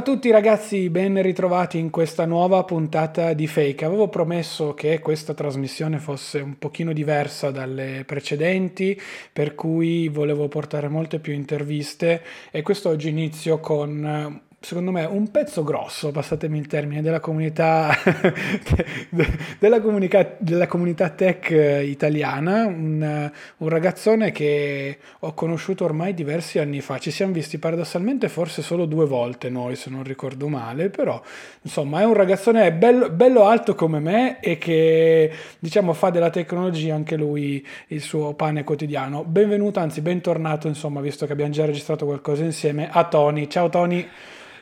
A tutti ragazzi, ben ritrovati in questa nuova puntata di Fake. Avevo promesso che questa trasmissione fosse un pochino diversa dalle precedenti, per cui volevo portare molte più interviste e quest'oggi inizio con secondo me, un pezzo grosso, passatemi il termine, della comunità, della, comunica, della comunità tech italiana, un, un, ragazzone che ho conosciuto ormai diversi anni fa. Ci siamo visti paradossalmente forse solo due volte noi, se non ricordo male, però insomma è un ragazzone bello, bello alto come me e che diciamo fa della tecnologia anche lui il suo pane quotidiano. Benvenuto, anzi bentornato, insomma, visto che abbiamo già registrato qualcosa insieme, a Tony. Ciao Tony.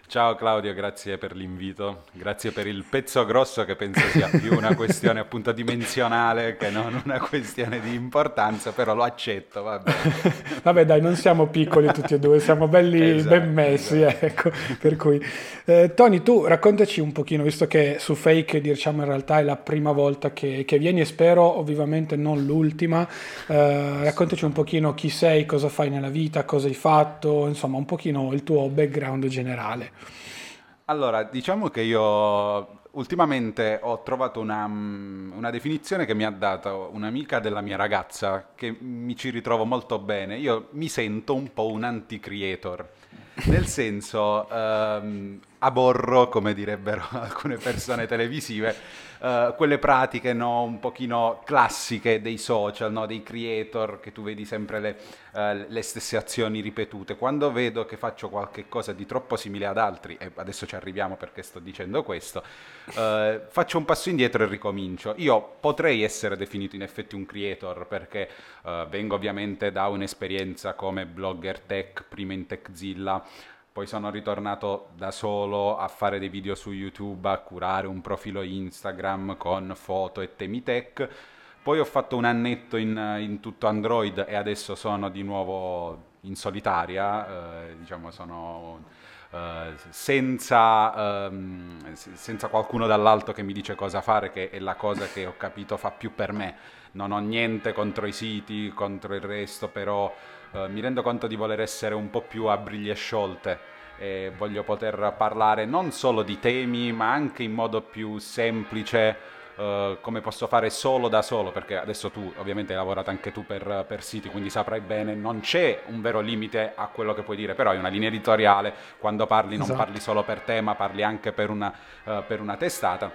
Ciao Claudio, grazie per l'invito, grazie per il pezzo grosso che penso sia più una questione appunto dimensionale che non una questione di importanza, però lo accetto, vabbè. vabbè dai, non siamo piccoli tutti e due, siamo belli esatto, ben messi, esatto. ecco, per cui... Eh, Tony, tu raccontaci un pochino, visto che su Fake diciamo in realtà è la prima volta che, che vieni e spero vivamente non l'ultima, eh, raccontaci un pochino chi sei, cosa fai nella vita, cosa hai fatto, insomma un pochino il tuo background generale. Allora, diciamo che io ultimamente ho trovato una, una, definizione che mi ha dato un'amica della mia ragazza, che mi ci ritrovo molto bene. Io mi sento un po' un anti-creator, nel senso ehm, aborro, come direbbero alcune persone televisive, uh, quelle pratiche no, un pochino classiche dei social, no, dei creator, che tu vedi sempre le, uh, le, stesse azioni ripetute. Quando vedo che faccio qualche cosa di troppo simile ad altri, e adesso ci arriviamo perché sto dicendo questo, uh, faccio un passo indietro e ricomincio. Io potrei essere definito in effetti un creator perché vengo ovviamente da un'esperienza come blogger tech, prima in Techzilla, poi sono ritornato da solo a fare dei video su YouTube, a curare un profilo Instagram con foto e temi tech. Poi ho fatto un annetto in, in tutto Android e adesso sono di nuovo in solitaria, eh, diciamo sono eh, senza, ehm, senza qualcuno dall'alto che mi dice cosa fare, che è la cosa che ho capito fa più per me. Non ho niente contro i siti, contro il resto, però eh, mi rendo conto di voler essere un po' più a briglie sciolte e voglio poter parlare non solo di temi ma anche in modo più semplice Uh, come posso fare solo da solo, perché adesso tu ovviamente hai lavorato anche tu per, per, siti, quindi saprai bene, non c'è un vero limite a quello che puoi dire, però hai una linea editoriale, quando parli non esatto. parli solo per te, ma parli anche per una, uh, per una testata.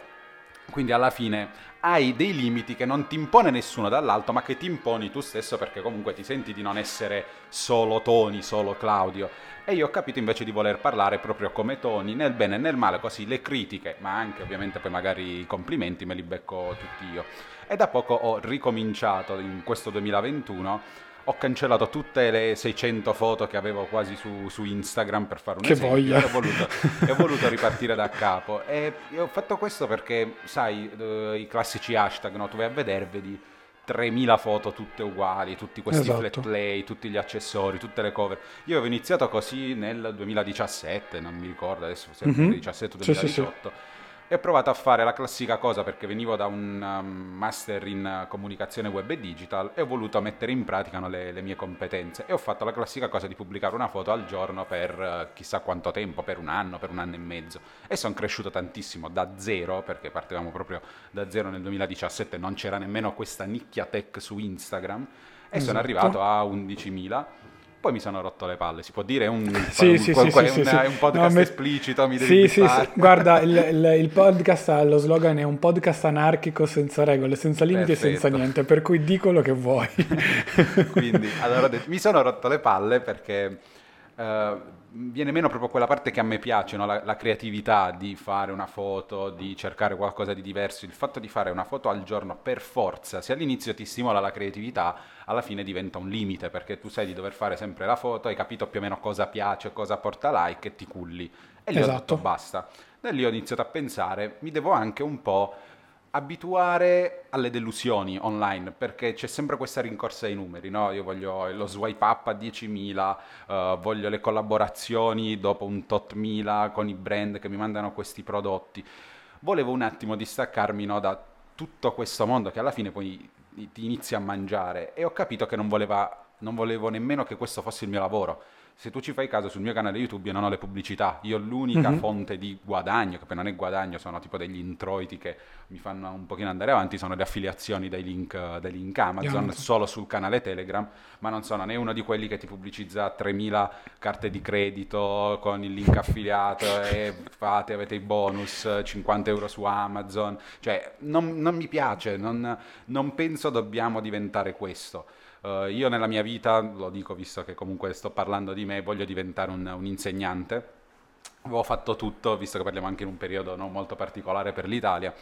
Quindi alla fine hai dei limiti che non ti impone nessuno dall'alto, ma che ti imponi tu stesso perché comunque ti senti di non essere solo Tony, solo Claudio. E io ho capito invece di voler parlare proprio come Tony, nel bene e nel male, così le critiche, ma anche ovviamente poi magari i complimenti me li becco tutti io. E da poco ho ricominciato in questo 2021 ho cancellato tutte le 600 foto che avevo quasi su, su Instagram per fare un che esempio voglia. e ho, voluto, e ho voluto ripartire da capo e ho fatto questo perché sai uh, i classici hashtag no? tu vai a vedere vedi 3000 foto tutte uguali, tutti questi esatto. flat play, tutti gli accessori, tutte le cover. Io avevo iniziato così nel 2017, non mi ricordo adesso, se mm-hmm. 2017 2018. Sì, sì, sì e ho provato a fare la classica cosa perché venivo da un um, master in comunicazione web e digital e ho voluto mettere in pratica no, le, le, mie competenze. E ho fatto la classica cosa di pubblicare una foto al giorno per uh, chissà quanto tempo, per un anno, per un anno e mezzo. E sono cresciuto tantissimo da zero perché partivamo proprio da zero nel 2017, non c'era nemmeno questa nicchia tech su Instagram e esatto. sono arrivato a 11.000 poi mi sono rotto le palle, si può dire? Un, sì, un, sì, un, sì, un, sì, un podcast no, esplicito, mi devi sì, sì, sì, guarda, il, il, il, podcast ha lo slogan è un podcast anarchico senza regole, senza limiti e senza niente, per cui di quello che vuoi. Quindi, allora, mi sono rotto le palle perché... Uh, viene meno proprio quella parte che a me piace, no? la, la, creatività di fare una foto, di cercare qualcosa di diverso. Il fatto di fare una foto al giorno per forza, se all'inizio ti stimola la creatività, alla fine diventa un limite perché tu sai di dover fare sempre la foto, hai capito più o meno cosa piace, cosa porta like e ti culli. E lì esatto. ho detto basta. Da lì ho iniziato a pensare, mi devo anche un po' abituare alle delusioni online perché c'è sempre questa rincorsa ai numeri, no? Io voglio lo swipe up a 10.000, uh, voglio le collaborazioni dopo un tot mila con i brand che mi mandano questi prodotti. Volevo un attimo distaccarmi no, da tutto questo mondo che alla fine poi ti inizi a mangiare e ho capito che non, voleva, non volevo nemmeno che questo fosse il mio lavoro se tu ci fai caso sul mio canale YouTube io non ho le pubblicità, io l'unica mm-hmm. fonte di guadagno, che poi non è guadagno, sono tipo degli introiti che mi fanno un pochino andare avanti, sono le affiliazioni dei link, dei link Amazon yeah. solo sul canale Telegram, ma non sono né uno di quelli che ti pubblicizza 3000 carte di credito con il link affiliato e fate, avete i bonus, 50 euro su Amazon, cioè non, non mi piace, non, non penso dobbiamo diventare questo. Uh, io nella mia vita, lo dico visto che comunque sto parlando di me, voglio diventare un, un insegnante. Avevo fatto tutto, visto che parliamo anche in un periodo non molto particolare per l'Italia.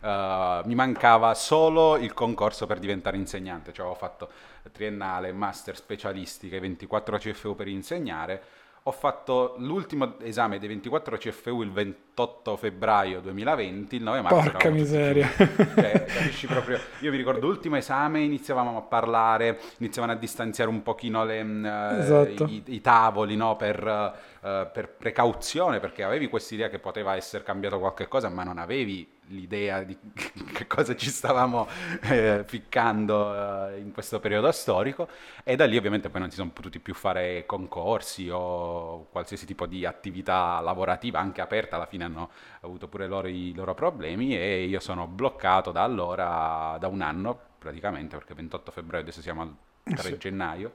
Uh, mi mancava solo il concorso per diventare insegnante, cioè avevo fatto triennale, master specialistiche, 24 CFU per insegnare ho fatto l'ultimo esame dei 24 CFU il 28 febbraio 2020, il 9 marzo. Porca miseria. Cioè, capisci proprio, io mi ricordo l'ultimo esame, iniziavamo a parlare, iniziavano a distanziare un pochino le, mm, eh, esatto. i, i, tavoli no, per, uh, per precauzione, perché avevi quest'idea che poteva essere cambiato qualche cosa, ma non avevi l'idea di che cosa ci stavamo eh, ficcando eh, in questo periodo storico e da lì ovviamente poi non si sono potuti più fare concorsi o qualsiasi tipo di attività lavorativa anche aperta, alla fine hanno avuto pure loro i loro problemi e io sono bloccato da allora, da un anno praticamente, perché 28 febbraio adesso siamo al 3 sì. gennaio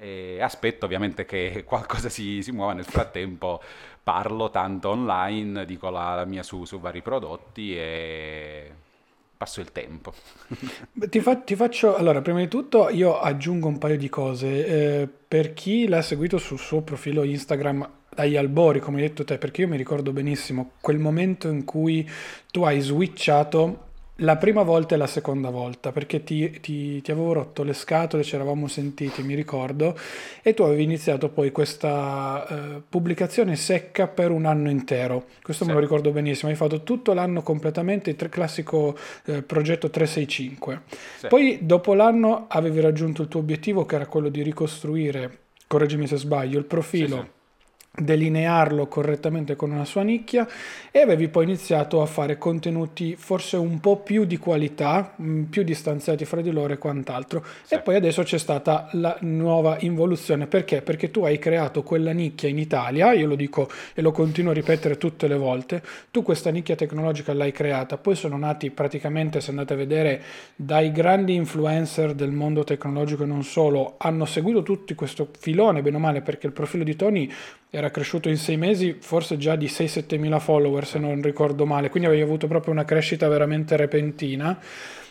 e aspetto ovviamente che qualcosa si, si, muova. Nel frattempo parlo tanto online dico la, la mia su, su, vari prodotti e passo il tempo. Ti, fa, ti, faccio allora prima di tutto io aggiungo un paio di cose. Eh, per chi l'ha seguito sul suo profilo Instagram dagli albori come hai detto te perché io mi ricordo benissimo quel momento in cui tu hai switchato la prima volta e la seconda volta, perché ti, ti, ti, avevo rotto le scatole, ci eravamo sentiti, mi ricordo, e tu avevi iniziato poi questa uh, pubblicazione secca per un anno intero. Questo sì. me lo ricordo benissimo, hai fatto tutto l'anno completamente, il classico uh, progetto 365. Sì. Poi dopo l'anno avevi raggiunto il tuo obiettivo che era quello di ricostruire, correggimi se sbaglio, il profilo. Sì, delinearlo correttamente con una sua nicchia e avevi poi iniziato a fare contenuti forse un po' più di qualità, mm, più distanziati fra di loro e quant'altro. Sì. E poi adesso c'è stata la nuova involuzione. Perché? Perché tu hai creato quella nicchia in Italia, io lo dico e lo continuo a ripetere tutte le volte, tu questa nicchia tecnologica l'hai creata, poi sono nati praticamente, se andate a vedere, dai grandi influencer del mondo tecnologico e non solo, hanno seguito tutti questo filone, bene o male, perché il profilo di Tony era cresciuto in sei mesi forse già di 6-7 mila follower se non ricordo male, quindi avevi avuto proprio una crescita veramente repentina.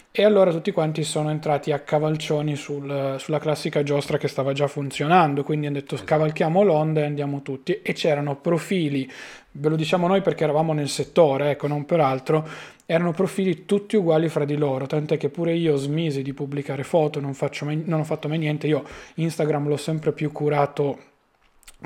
E allora tutti quanti sono entrati a cavalcioni sul, sulla classica giostra che stava già funzionando, quindi hanno detto esatto. scavalchiamo l'onda e andiamo tutti. E c'erano profili, ve lo diciamo noi perché eravamo nel settore, ecco, non per altro, erano profili tutti uguali fra di loro, tant'è che pure io smisi di pubblicare foto, non, mai, non ho fatto mai niente, io Instagram l'ho sempre più curato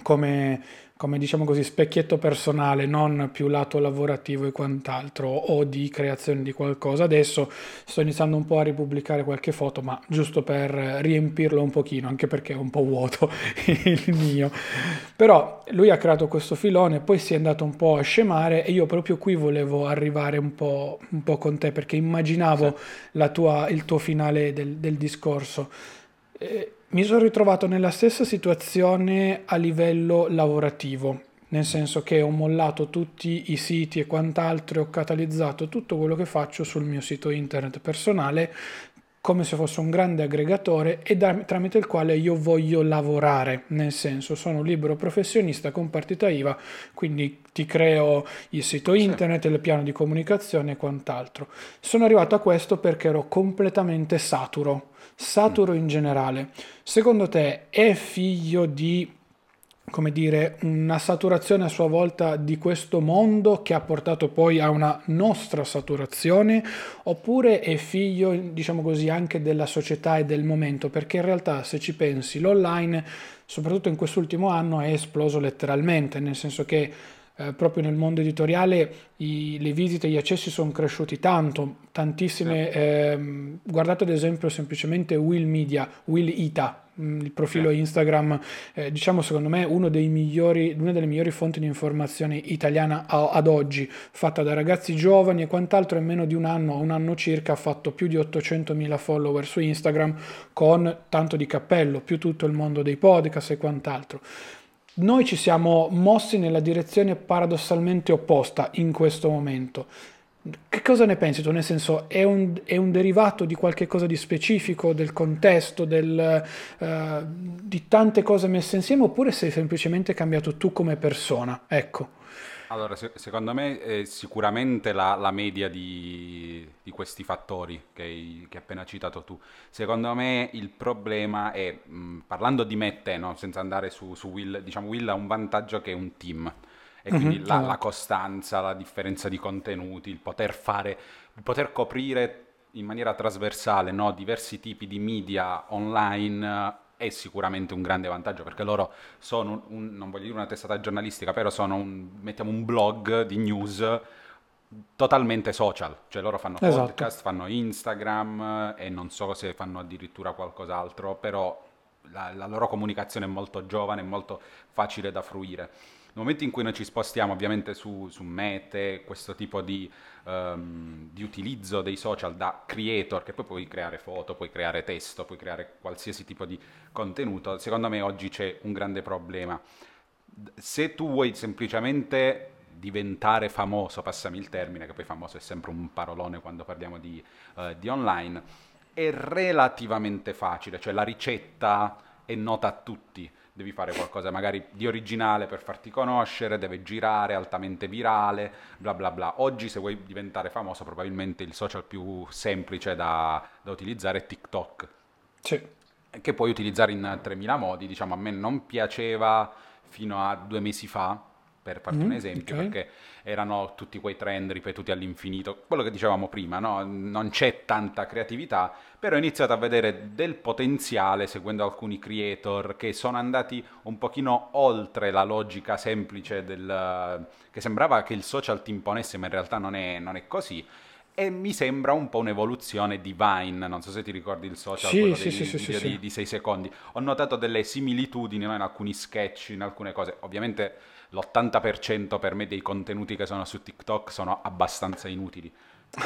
come, come diciamo così, specchietto personale, non più lato lavorativo e quant'altro, o di creazione di qualcosa. Adesso sto iniziando un po' a ripubblicare qualche foto, ma giusto per riempirlo un pochino, anche perché è un po' vuoto il mio. Però lui ha creato questo filone, poi si è andato un po' a scemare e io proprio qui volevo arrivare un po', un po con te, perché immaginavo sì. tua, il tuo finale del, del discorso. Eh, mi sono ritrovato nella stessa situazione a livello lavorativo, nel senso che ho mollato tutti i siti e quant'altro e ho catalizzato tutto quello che faccio sul mio sito internet personale come se fosse un grande aggregatore e da, tramite il quale io voglio lavorare, nel senso sono libero professionista con partita IVA, quindi ti creo il sito internet, il piano di comunicazione e quant'altro. Sono arrivato a questo perché ero completamente saturo saturo in generale, secondo te è figlio di come dire, una saturazione a sua volta di questo mondo che ha portato poi a una nostra saturazione, oppure è figlio, diciamo così, anche della società e del momento, perché in realtà se ci pensi l'online, soprattutto in quest'ultimo anno, è esploso letteralmente, nel senso che eh, proprio nel mondo editoriale i, le visite e gli accessi sono cresciuti tanto, tantissime. Eh, guardate ad esempio semplicemente Will Media, Will Ita, mm, il profilo. Instagram, eh, diciamo secondo me uno migliori, una delle migliori fonti di informazione italiana ad oggi, fatta da ragazzi giovani e quant'altro in meno di un anno, un anno circa, ha fatto più di 800.000 follower su Instagram con tanto di cappello, più tutto il mondo dei podcast e quant'altro. Noi ci siamo mossi nella direzione paradossalmente opposta in questo momento. Che cosa ne pensi tu? Nel senso, è un, è un derivato di qualche cosa di specifico, del contesto, del, uh, di tante cose messe insieme, oppure sei semplicemente cambiato tu come persona? Ecco. Allora, se- secondo me è sicuramente la, la media di, di questi fattori che hai, appena citato tu. Secondo me il problema è, mh, parlando di me e te, no? senza andare su, su Will, diciamo Will ha un vantaggio che è un team e quindi Mhm, la, la costanza, la differenza di contenuti, il poter fare, il poter coprire in maniera trasversale no, diversi tipi di media online eh, è sicuramente un grande vantaggio perché loro sono, un, un- non voglio dire una testata giornalistica, però sono un, mettiamo un blog di news totalmente social, cioè loro fanno Esatto. podcast, fanno Instagram eh, e non so se fanno addirittura qualcos'altro, però la, la loro comunicazione è molto giovane, è molto facile da fruire. Nel momento in cui noi ci spostiamo ovviamente su, su Mete, questo tipo di, ehm, di utilizzo dei social da creator, che poi puoi creare foto, puoi creare testo, puoi creare qualsiasi tipo di contenuto, secondo me oggi c'è un grande problema. Se tu vuoi semplicemente diventare famoso, passami il termine, che poi famoso è sempre un parolone quando parliamo di, eh, di online, è relativamente facile, cioè la ricetta è nota a tutti. Devi fare qualcosa magari di originale per farti conoscere, deve girare, altamente virale, bla bla bla. Oggi se vuoi diventare famoso probabilmente il social più semplice da, da utilizzare è TikTok Sì. che puoi utilizzare in 3000 modi. Diciamo, a me non piaceva fino a due mesi fa, per farti un Mhm, esempio, ok. perché erano tutti quei trend ripetuti all'infinito. Quello che dicevamo prima, no? Non c'è tanta creatività, però ho iniziato a vedere del potenziale seguendo alcuni creator che sono andati un pochino oltre la logica semplice del... che sembrava che il social ti imponesse, ma in realtà non è, non è così. E mi sembra un po' un'evoluzione di Vine, non so se ti ricordi il social, Sì, quello sì, dei sì, video sì. di, di 6 secondi. Ho notato delle similitudini no, in alcuni sketch, in alcune cose. Ovviamente l'80% per me dei contenuti che sono su TikTok sono abbastanza inutili.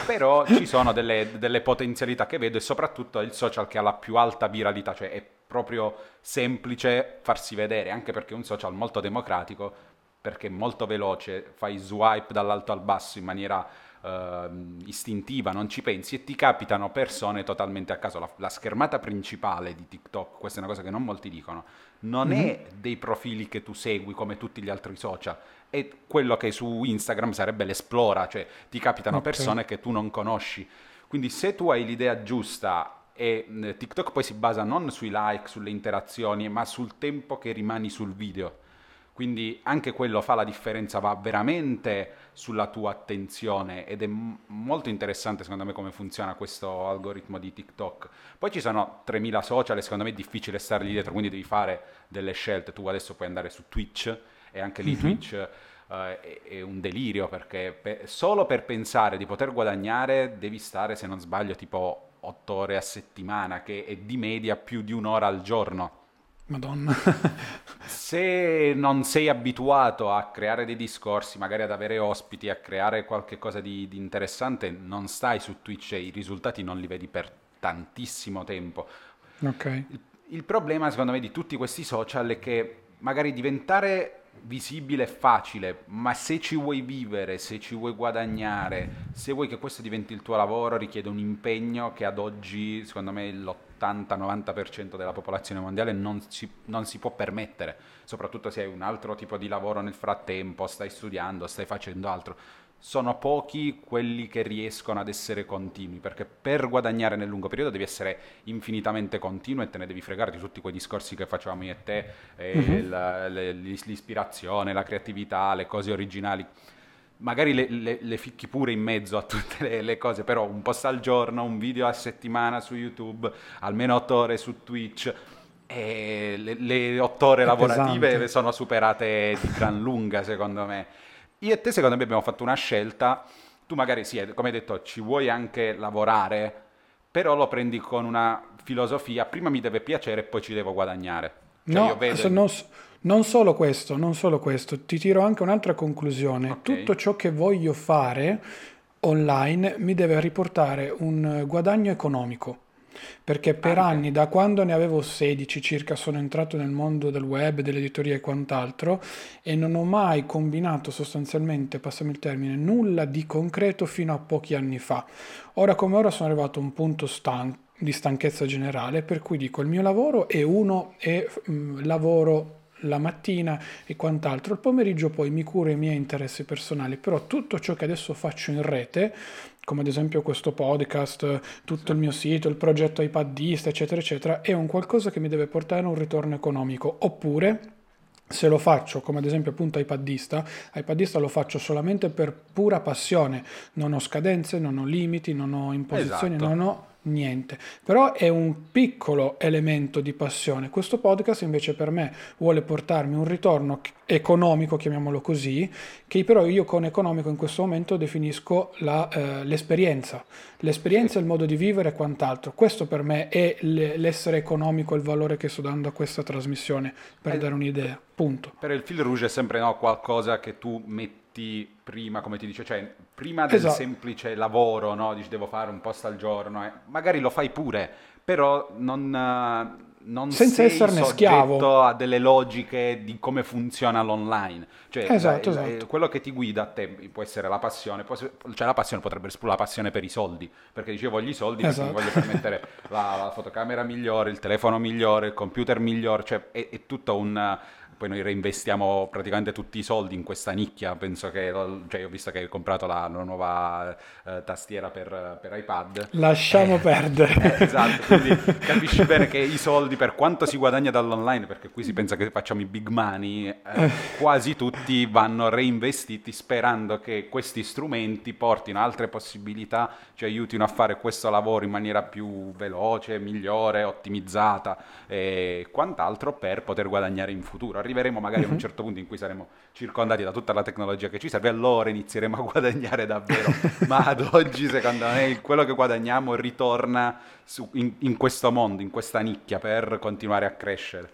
Però ci sono delle, delle potenzialità che vedo e soprattutto il social che ha la più alta viralità, cioè è proprio semplice farsi vedere, anche perché è un social molto democratico, perché è molto veloce, fai swipe dall'alto al basso in maniera ehm, istintiva, non ci pensi e ti capitano persone totalmente a caso. La, la schermata principale di TikTok, questa è una cosa che non molti dicono, non Mhm. è dei profili che tu segui come tutti gli altri social, è quello che su Instagram sarebbe l'esplora, cioè ti capitano Ok. persone che tu non conosci. Quindi se tu hai l'idea giusta e TikTok poi si basa non sui like, sulle interazioni, ma sul tempo che rimani sul video. Quindi anche quello fa la differenza, va veramente sulla tua attenzione ed è m- molto interessante secondo me come funziona questo algoritmo di TikTok. Poi ci sono 3000 social e secondo me è difficile stare lì dietro, quindi devi fare delle scelte. Tu adesso puoi andare su Twitch e anche lì Mhm. Twitch eh, è, è un delirio perché pe- solo per pensare di poter guadagnare devi stare, se non sbaglio, tipo 8 ore a settimana, che è di media più di un'ora al giorno. Madonna. Se non sei abituato a creare dei discorsi, magari ad avere ospiti, a creare qualche cosa di, di interessante, non stai su Twitch e i risultati non li vedi per tantissimo tempo. Ok. Il, il problema, secondo me, di tutti questi social è che magari diventare visibile è facile, ma se ci vuoi vivere, se ci vuoi guadagnare, se vuoi che questo diventi il tuo lavoro, richiede un impegno che ad oggi, secondo me, l'80-90% della popolazione mondiale non si, non si può permettere, soprattutto se hai un altro tipo di lavoro nel frattempo, stai studiando, stai facendo altro. Sono pochi quelli che riescono ad essere continui, perché per guadagnare nel lungo periodo devi essere infinitamente continuo e te ne devi fregare di tutti quei discorsi che facevamo io e te, eh, Mhm. la- le- l'ispirazione, la creatività, le cose originali. Magari le, le- le ficchi pure in mezzo a tutte le, cose, però un post al giorno, un video a settimana su YouTube, almeno otto ore su Twitch. E le, otto ore È lavorative pesante. sono superate di gran lunga, secondo me. Io e te, secondo me, abbiamo fatto una scelta. Tu magari sì, come hai detto, ci vuoi anche lavorare, però lo prendi con una filosofia, prima mi deve piacere e poi ci devo guadagnare. Cioè io No, vedo... non, non solo questo, non solo questo, ti tiro anche un'altra conclusione. Ok. Tutto ciò che voglio fare online mi deve riportare un guadagno economico. Perché per Anche. anni, da quando ne avevo 16 circa, sono entrato nel mondo del web, dell'editoria e quant'altro e non ho mai combinato sostanzialmente, passami il termine, nulla di concreto fino a pochi anni fa. Ora come ora sono arrivato a un punto stanco di stanchezza generale, per cui dico il mio lavoro è uno e mm, lavoro la mattina e quant'altro, il pomeriggio poi mi curo i miei interessi personali, però tutto ciò che adesso faccio in rete, come ad esempio questo podcast, tutto il mio sito, il progetto iPadista, eccetera, eccetera, è un qualcosa che mi deve portare a un ritorno economico, oppure se lo faccio come ad esempio appunto iPadista, iPadista lo faccio solamente per pura passione, non ho scadenze, non ho limiti, non ho imposizioni, Esatto. non ho niente. Però è un piccolo elemento di passione. Questo podcast invece per me vuole portarmi un ritorno economico, chiamiamolo così, che però io con economico in questo momento definisco la, eh, l'esperienza. L'esperienza, il modo di vivere e quant'altro. Questo per me è l'essere economico, il valore che sto dando a questa trasmissione, per Eh, dare un'idea. Punto. Per il fil rouge è sempre no, qualcosa che tu metti prima, come ti dice, cioè prima del Esatto. semplice lavoro, no? Dici devo fare un post al giorno, eh. magari lo fai pure, però non, eh, non Senza sei esserne soggetto schiavo. a delle logiche di come funziona l'online. Cioè, Esatto, la- il- esatto. quello che ti guida a te può essere la passione, può essere- cioè la passione potrebbe essere la passione per i soldi, perché dici io voglio i soldi perché mi Esatto. voglio permettere la, la fotocamera migliore, il telefono migliore, il computer migliore, cioè è, è tutto un... Poi noi reinvestiamo praticamente tutti i soldi in questa nicchia, penso che, cioè io ho visto che hai comprato la, la nuova eh, tastiera per, per iPad. Lasciamo Eh, perdere. eh, esatto, quindi capisci bene che i soldi, per quanto si guadagna dall'online, perché qui si pensa che facciamo i big money, eh, quasi tutti vanno reinvestiti sperando che questi strumenti portino altre possibilità, ci aiutino a fare questo lavoro in maniera più veloce, migliore, ottimizzata e quant'altro per poter guadagnare in futuro. Arriveremo magari a un certo punto in cui saremo circondati da tutta la tecnologia che ci serve, allora inizieremo a guadagnare davvero. Ma ad oggi, secondo me, quello che guadagniamo ritorna su- in, in questo mondo, in questa nicchia, per continuare a crescere.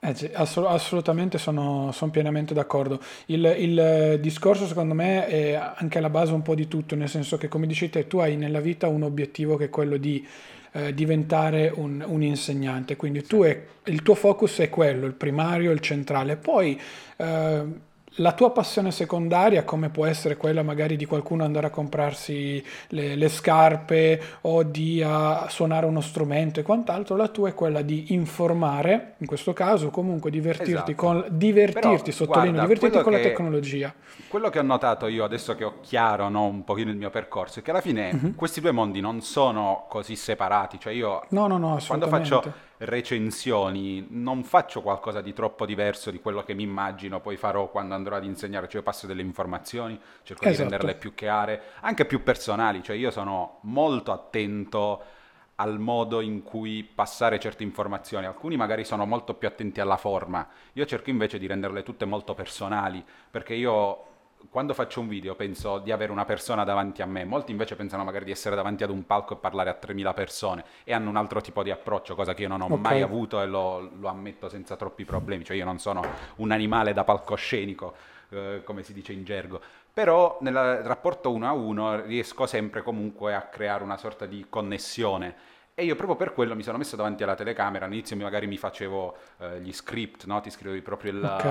Eh sì, assol- assolutamente sono, sono pienamente d'accordo. Il, il, discorso secondo me è anche alla base un po' di tutto, nel senso che come dici te, tu hai nella vita un obiettivo che è quello di eh, diventare un, un insegnante, quindi tu è- il tuo focus è quello, il primario, il centrale. Poi eh, la tua passione secondaria, come può essere quella magari di qualcuno andare a comprarsi le, le scarpe o di a suonare uno strumento e quant'altro, la tua è quella di informare, in questo caso comunque divertirti Esatto. con, divertirti, Però, sottolineo, guarda, divertirti con la che- tecnologia. Quello che ho notato io adesso che ho chiaro no, un pochino il mio percorso è che alla fine questi due mondi non sono così separati, cioè io No, no, no, quando faccio recensioni non faccio qualcosa di troppo diverso di quello che mi immagino poi farò quando andrò ad insegnare, cioè io passo delle informazioni, cerco di Esatto. renderle più chiare, anche più personali, cioè io sono molto attento al modo in cui passare certe informazioni. Alcuni magari sono molto più attenti alla forma, io cerco invece di renderle tutte molto personali, perché io quando faccio un video penso di avere una persona davanti a me, molti invece pensano magari di essere davanti ad un palco e parlare a 3.000 persone e hanno un altro tipo di approccio, cosa che io non ho Ok. mai avuto e lo, lo ammetto senza troppi problemi, cioè io non sono un animale da palcoscenico, eh, come si dice in gergo, però nel rapporto uno a uno riesco sempre comunque a creare una sorta di connessione. E io proprio per quello mi sono messo davanti alla telecamera. All'inizio magari mi facevo eh, gli script, no? Ti scrivevi proprio il, Ok.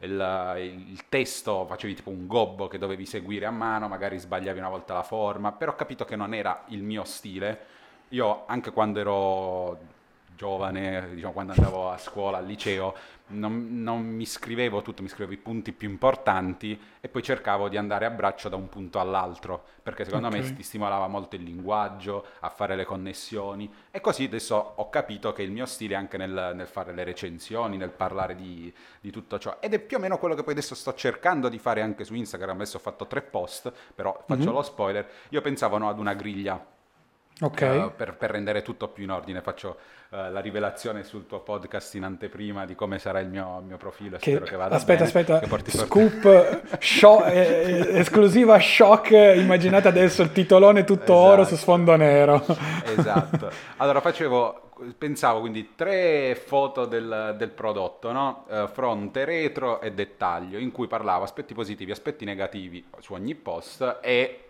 il, il testo, facevi tipo un gobbo che dovevi seguire a mano, magari sbagliavi una volta la forma, però ho capito che non era il mio stile. Io anche quando ero giovane, diciamo quando andavo a scuola, al liceo, non, non mi scrivevo tutto, mi scrivevo i punti più importanti e poi cercavo di andare a braccio da un punto all'altro, perché secondo me Ok. ti stimolava molto il linguaggio, a fare le connessioni e così adesso ho capito che il mio stile è anche nel, nel fare le recensioni, nel parlare di, di tutto ciò ed è più o meno quello che poi adesso sto cercando di fare anche su Instagram, adesso ho fatto tre post, però faccio Mhm. lo spoiler, io pensavo no, ad una griglia Ok. eh, per, per rendere tutto più in ordine, faccio eh, la rivelazione sul tuo podcast in anteprima di come sarà il mio, mio profilo. Che- spero che vada aspetta, bene, aspetta, che porti scoop, shock, eh, eh, esclusiva shock, immaginate adesso il titolone tutto oro su Esatto. sfondo nero. Esatto. Allora facevo, pensavo quindi tre foto del, del prodotto, no? Eh, fronte, retro e dettaglio, in cui parlavo aspetti positivi, aspetti negativi su ogni post e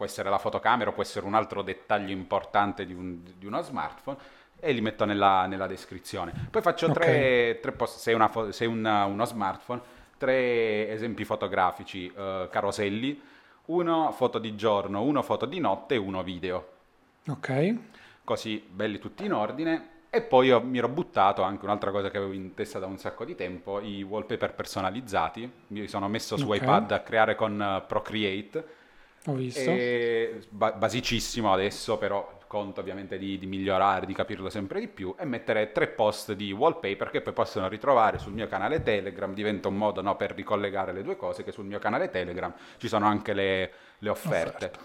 può essere la fotocamera, può essere un altro dettaglio importante di, un, di uno smartphone e li metto nella, nella descrizione. Poi faccio okay. tre, tre post, se, una, se una, uno smartphone, tre esempi fotografici, uh, caroselli, uno foto di giorno, uno foto di notte e uno video. Ok. Così belli tutti in ordine. E poi io mi ero buttato anche un'altra cosa che avevo in testa da un sacco di tempo, i wallpaper personalizzati. Mi sono messo su okay. iPad a creare con uh, Procreate ho visto. Ba- basicissimo adesso, però conto ovviamente di, di, migliorare, di capirlo sempre di più e mettere tre post di wallpaper che poi possono ritrovare sul mio canale Telegram. Diventa un modo no, per ricollegare le due cose che sul mio canale Telegram ci sono anche le, le offerte. Offerta.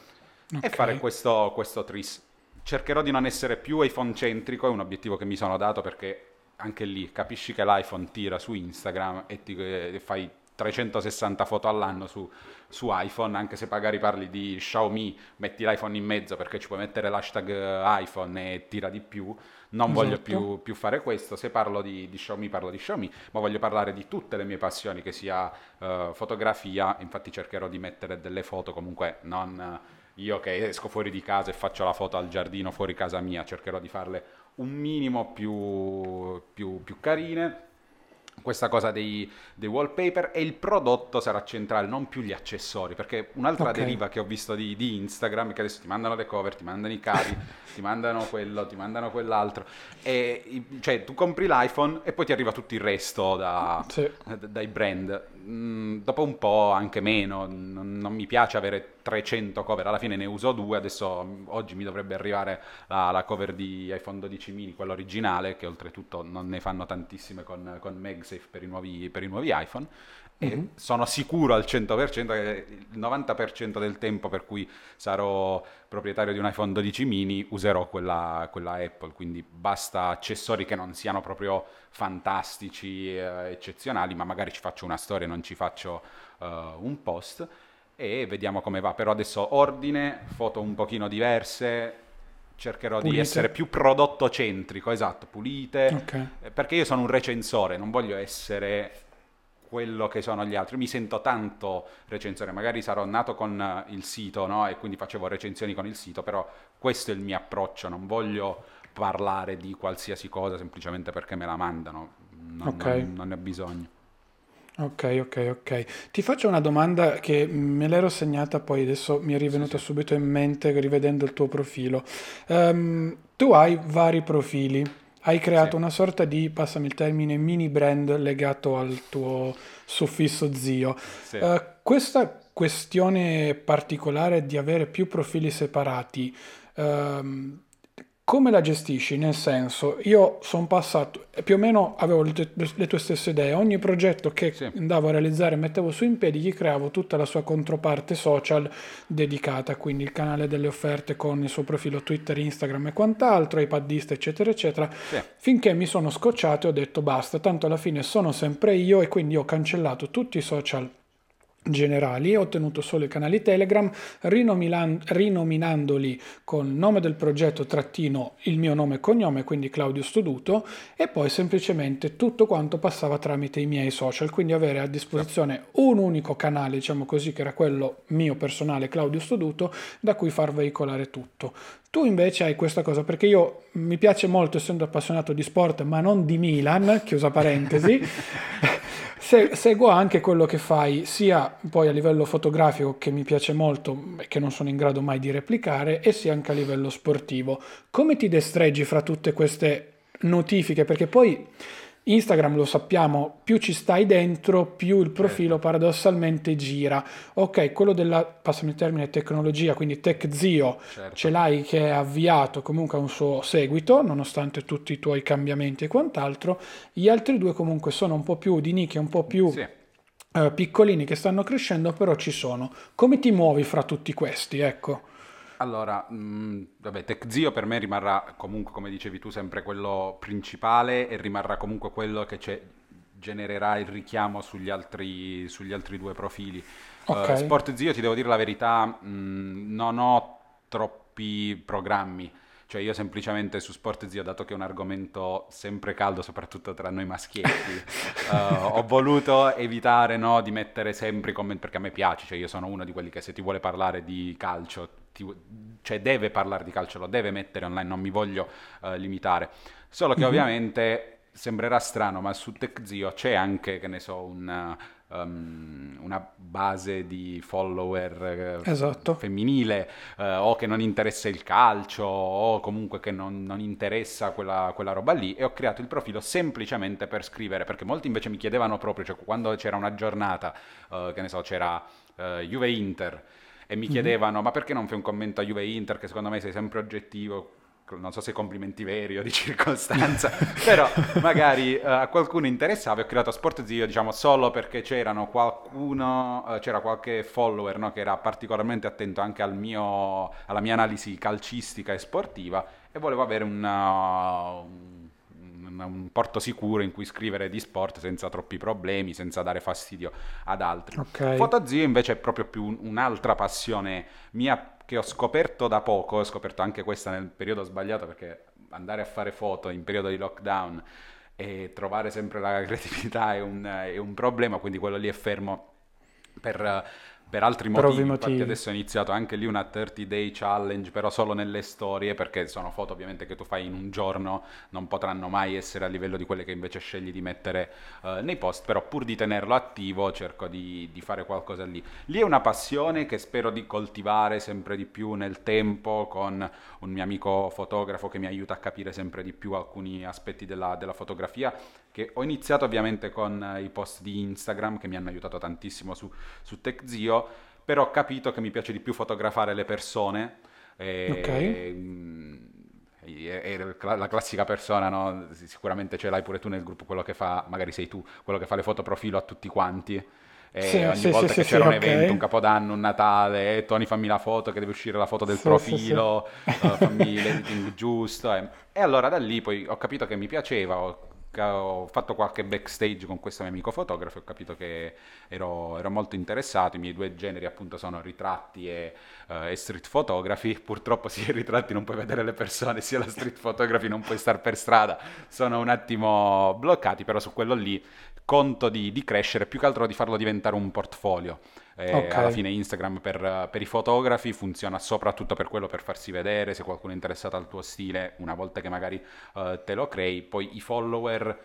Okay. E fare questo, questo tris. Cercherò di non essere più iPhone centrico, è un obiettivo che mi sono dato perché anche lì capisci che l'iPhone tira su Instagram e ti e fai 360 foto all'anno su, su, iPhone, anche se magari parli di Xiaomi, metti l'iPhone in mezzo perché ci puoi mettere l'hashtag eh, iPhone e tira di più. Non esatto. voglio più, più, fare questo. Se parlo di, di, Xiaomi, parlo di Xiaomi, ma voglio parlare di tutte le mie passioni, che sia uh, fotografia. Infatti, cercherò di mettere delle foto comunque non. io che esco fuori di casa e faccio la foto al giardino fuori casa mia, cercherò di farle un minimo più, più, più carine questa cosa dei, dei, wallpaper e il prodotto sarà centrale, non più gli accessori, perché un'altra okay. deriva che ho visto di, di, Instagram che adesso ti mandano le cover, ti mandano i cavi, ti mandano quello, ti mandano quell'altro, e cioè tu compri l'iPhone e poi ti arriva tutto il resto da, sì. dai brand. Mm, dopo un po' anche meno, non, non, mi piace avere 300 cover, alla fine ne uso due, adesso oggi mi dovrebbe arrivare la, la cover di iPhone 12 mini, quella originale, che oltretutto non ne fanno tantissime con, con MagSafe per i nuovi, per i nuovi iPhone, e mm-hmm. sono sicuro al 100% che il 90% del tempo per cui sarò proprietario di un iPhone 12 mini userò quella, quella Apple, quindi basta accessori che non siano proprio fantastici, eh, eccezionali, ma magari ci faccio una storia, non ci faccio uh, un post e vediamo come va. Però adesso ordine, foto un pochino diverse, cercherò pulite. di essere più prodotto centrico, esatto, pulite, okay. perché io sono un recensore, non voglio essere quello che sono gli altri. Mi sento tanto recensore, magari sarò nato con il sito no? e quindi facevo recensioni con il sito, però questo è il mio approccio, non voglio parlare di qualsiasi cosa semplicemente perché me la mandano, non, okay. non, non ne ho bisogno. Ok, ok, ok. Ti faccio una domanda che me l'ero segnata, poi adesso mi è rivenuta sì, sì. subito in mente rivedendo il tuo profilo. Um, tu hai vari profili hai creato sì. una sorta di, passami il termine, mini brand legato al tuo suffisso zio. Uh, questa questione particolare di avere più profili separati, uh, come la gestisci? Nel senso, io sono passato, più o meno avevo le, tue, le tue stesse idee, ogni progetto che sì. andavo a realizzare mettevo su in piedi, gli creavo tutta la sua controparte social dedicata, quindi il canale delle offerte con il suo profilo Twitter, Instagram e quant'altro, iPadista eccetera eccetera, sì. finché mi sono scocciato e ho detto basta, tanto alla fine sono sempre io e quindi ho cancellato tutti i social generali, ho ottenuto solo i canali Telegram, rinominandoli con nome del progetto trattino il mio nome e cognome, quindi Claudio Stoduto, e poi semplicemente tutto quanto passava tramite i miei social, quindi avere a disposizione un unico canale, diciamo così, che era quello mio personale Claudio Stoduto, da cui far veicolare tutto. Tu invece hai questa cosa, perché io mi piace molto, essendo appassionato di sport, ma non di Milan, chiusa parentesi, Se, seguo anche quello che fai sia poi a livello fotografico che mi piace molto e che non sono in grado mai di replicare e sia anche a livello sportivo. Come ti destreggi fra tutte queste notifiche? Perché poi Instagram lo sappiamo, più ci stai dentro, più il profilo certo. paradossalmente gira. Ok, quello della, passami il termine, tecnologia, quindi Tech Zio, certo. ce l'hai che è avviato comunque a un suo seguito, nonostante tutti i tuoi cambiamenti e quant'altro. Gli altri due comunque sono un po' più di nicchia, un po' più... Sì. Uh, piccolini che stanno crescendo, però ci sono. Come ti muovi fra tutti questi? Ecco. Allora, mh, mm, vabbè, TechZio per me rimarrà comunque, come dicevi tu, sempre quello principale e rimarrà comunque quello che genererà il richiamo sugli altri, sugli altri due profili. Okay. Uh, SportZio, ti devo dire la verità, mh, mm, non ho troppi programmi. Cioè io semplicemente su Sport Zio, dato che è un argomento sempre caldo, soprattutto tra noi maschietti, uh, ho voluto evitare no, di mettere sempre i commenti, perché a me piace, cioè io sono uno di quelli che se ti vuole parlare di calcio, ti, cioè deve parlare di calcio, lo deve mettere online, non mi voglio uh, limitare. Solo che mm-hmm. ovviamente sembrerà strano, ma su TechZio c'è anche, che ne so, un um, una base di follower eh, esatto. femminile uh, o che non interessa il calcio o comunque che non, non interessa quella, quella, roba lì e ho creato il profilo semplicemente per scrivere perché molti invece mi chiedevano proprio, cioè quando c'era una giornata, uh, che ne so, c'era uh, Juve Inter e mi mhm. chiedevano mm-hmm. ma perché non fai un commento a Juve Inter che secondo me sei sempre oggettivo non so se complimenti veri o di circostanza, però magari uh, a qualcuno interessava e ho creato Sport Zio, diciamo, solo perché c'erano qualcuno, uh, c'era qualche follower no, che era particolarmente attento anche al mio, alla mia analisi calcistica e sportiva e volevo avere una, un, un porto sicuro in cui scrivere di sport senza troppi problemi, senza dare fastidio ad altri. Okay. Fotozio invece è proprio più un'altra passione mia che ho scoperto da poco, ho scoperto anche questa nel periodo sbagliato perché andare a fare foto in periodo di lockdown e trovare sempre la creatività è un, è un problema, quindi quello lì è fermo per per altri motivi. Infatti adesso ho iniziato anche lì una 30 day challenge, però solo nelle storie, perché sono foto ovviamente che tu fai in un giorno, non potranno mai essere a livello di quelle che invece scegli di mettere uh, nei post, però pur di tenerlo attivo cerco di, di, fare qualcosa lì. Lì è una passione che spero di coltivare sempre di più nel tempo con un mio amico fotografo che mi aiuta a capire sempre di più alcuni aspetti della, della fotografia che ho iniziato ovviamente con i post di Instagram che mi hanno aiutato tantissimo su, su TechZio, però ho capito che mi piace di più fotografare le persone. E, okay. Mm, è la classica persona, no? sicuramente ce l'hai pure tu nel gruppo, quello che fa, magari sei tu, quello che fa le foto profilo a tutti quanti. E sì, ogni sì, volta sì, che c'era un okay. evento, un capodanno, un Natale, eh, Tony fammi la foto che deve uscire la foto del profilo, uh, fammi l'editing giusto. Eh. E allora da lì poi ho capito che mi piaceva, ho ho fatto qualche backstage con questo mio amico fotografo e ho capito che ero, ero, molto interessato. I miei due generi appunto sono ritratti e, uh, e street photography. Purtroppo sia i ritratti non puoi vedere le persone, sia la street photography non puoi stare per strada. Sono un attimo bloccati, però su quello lì conto di, di crescere, più che altro di farlo diventare un portfolio. Eh, okay. Alla fine Instagram per, per, i fotografi funziona soprattutto per quello, per farsi vedere, se qualcuno è interessato al tuo stile, una volta che magari uh, te lo crei, poi i follower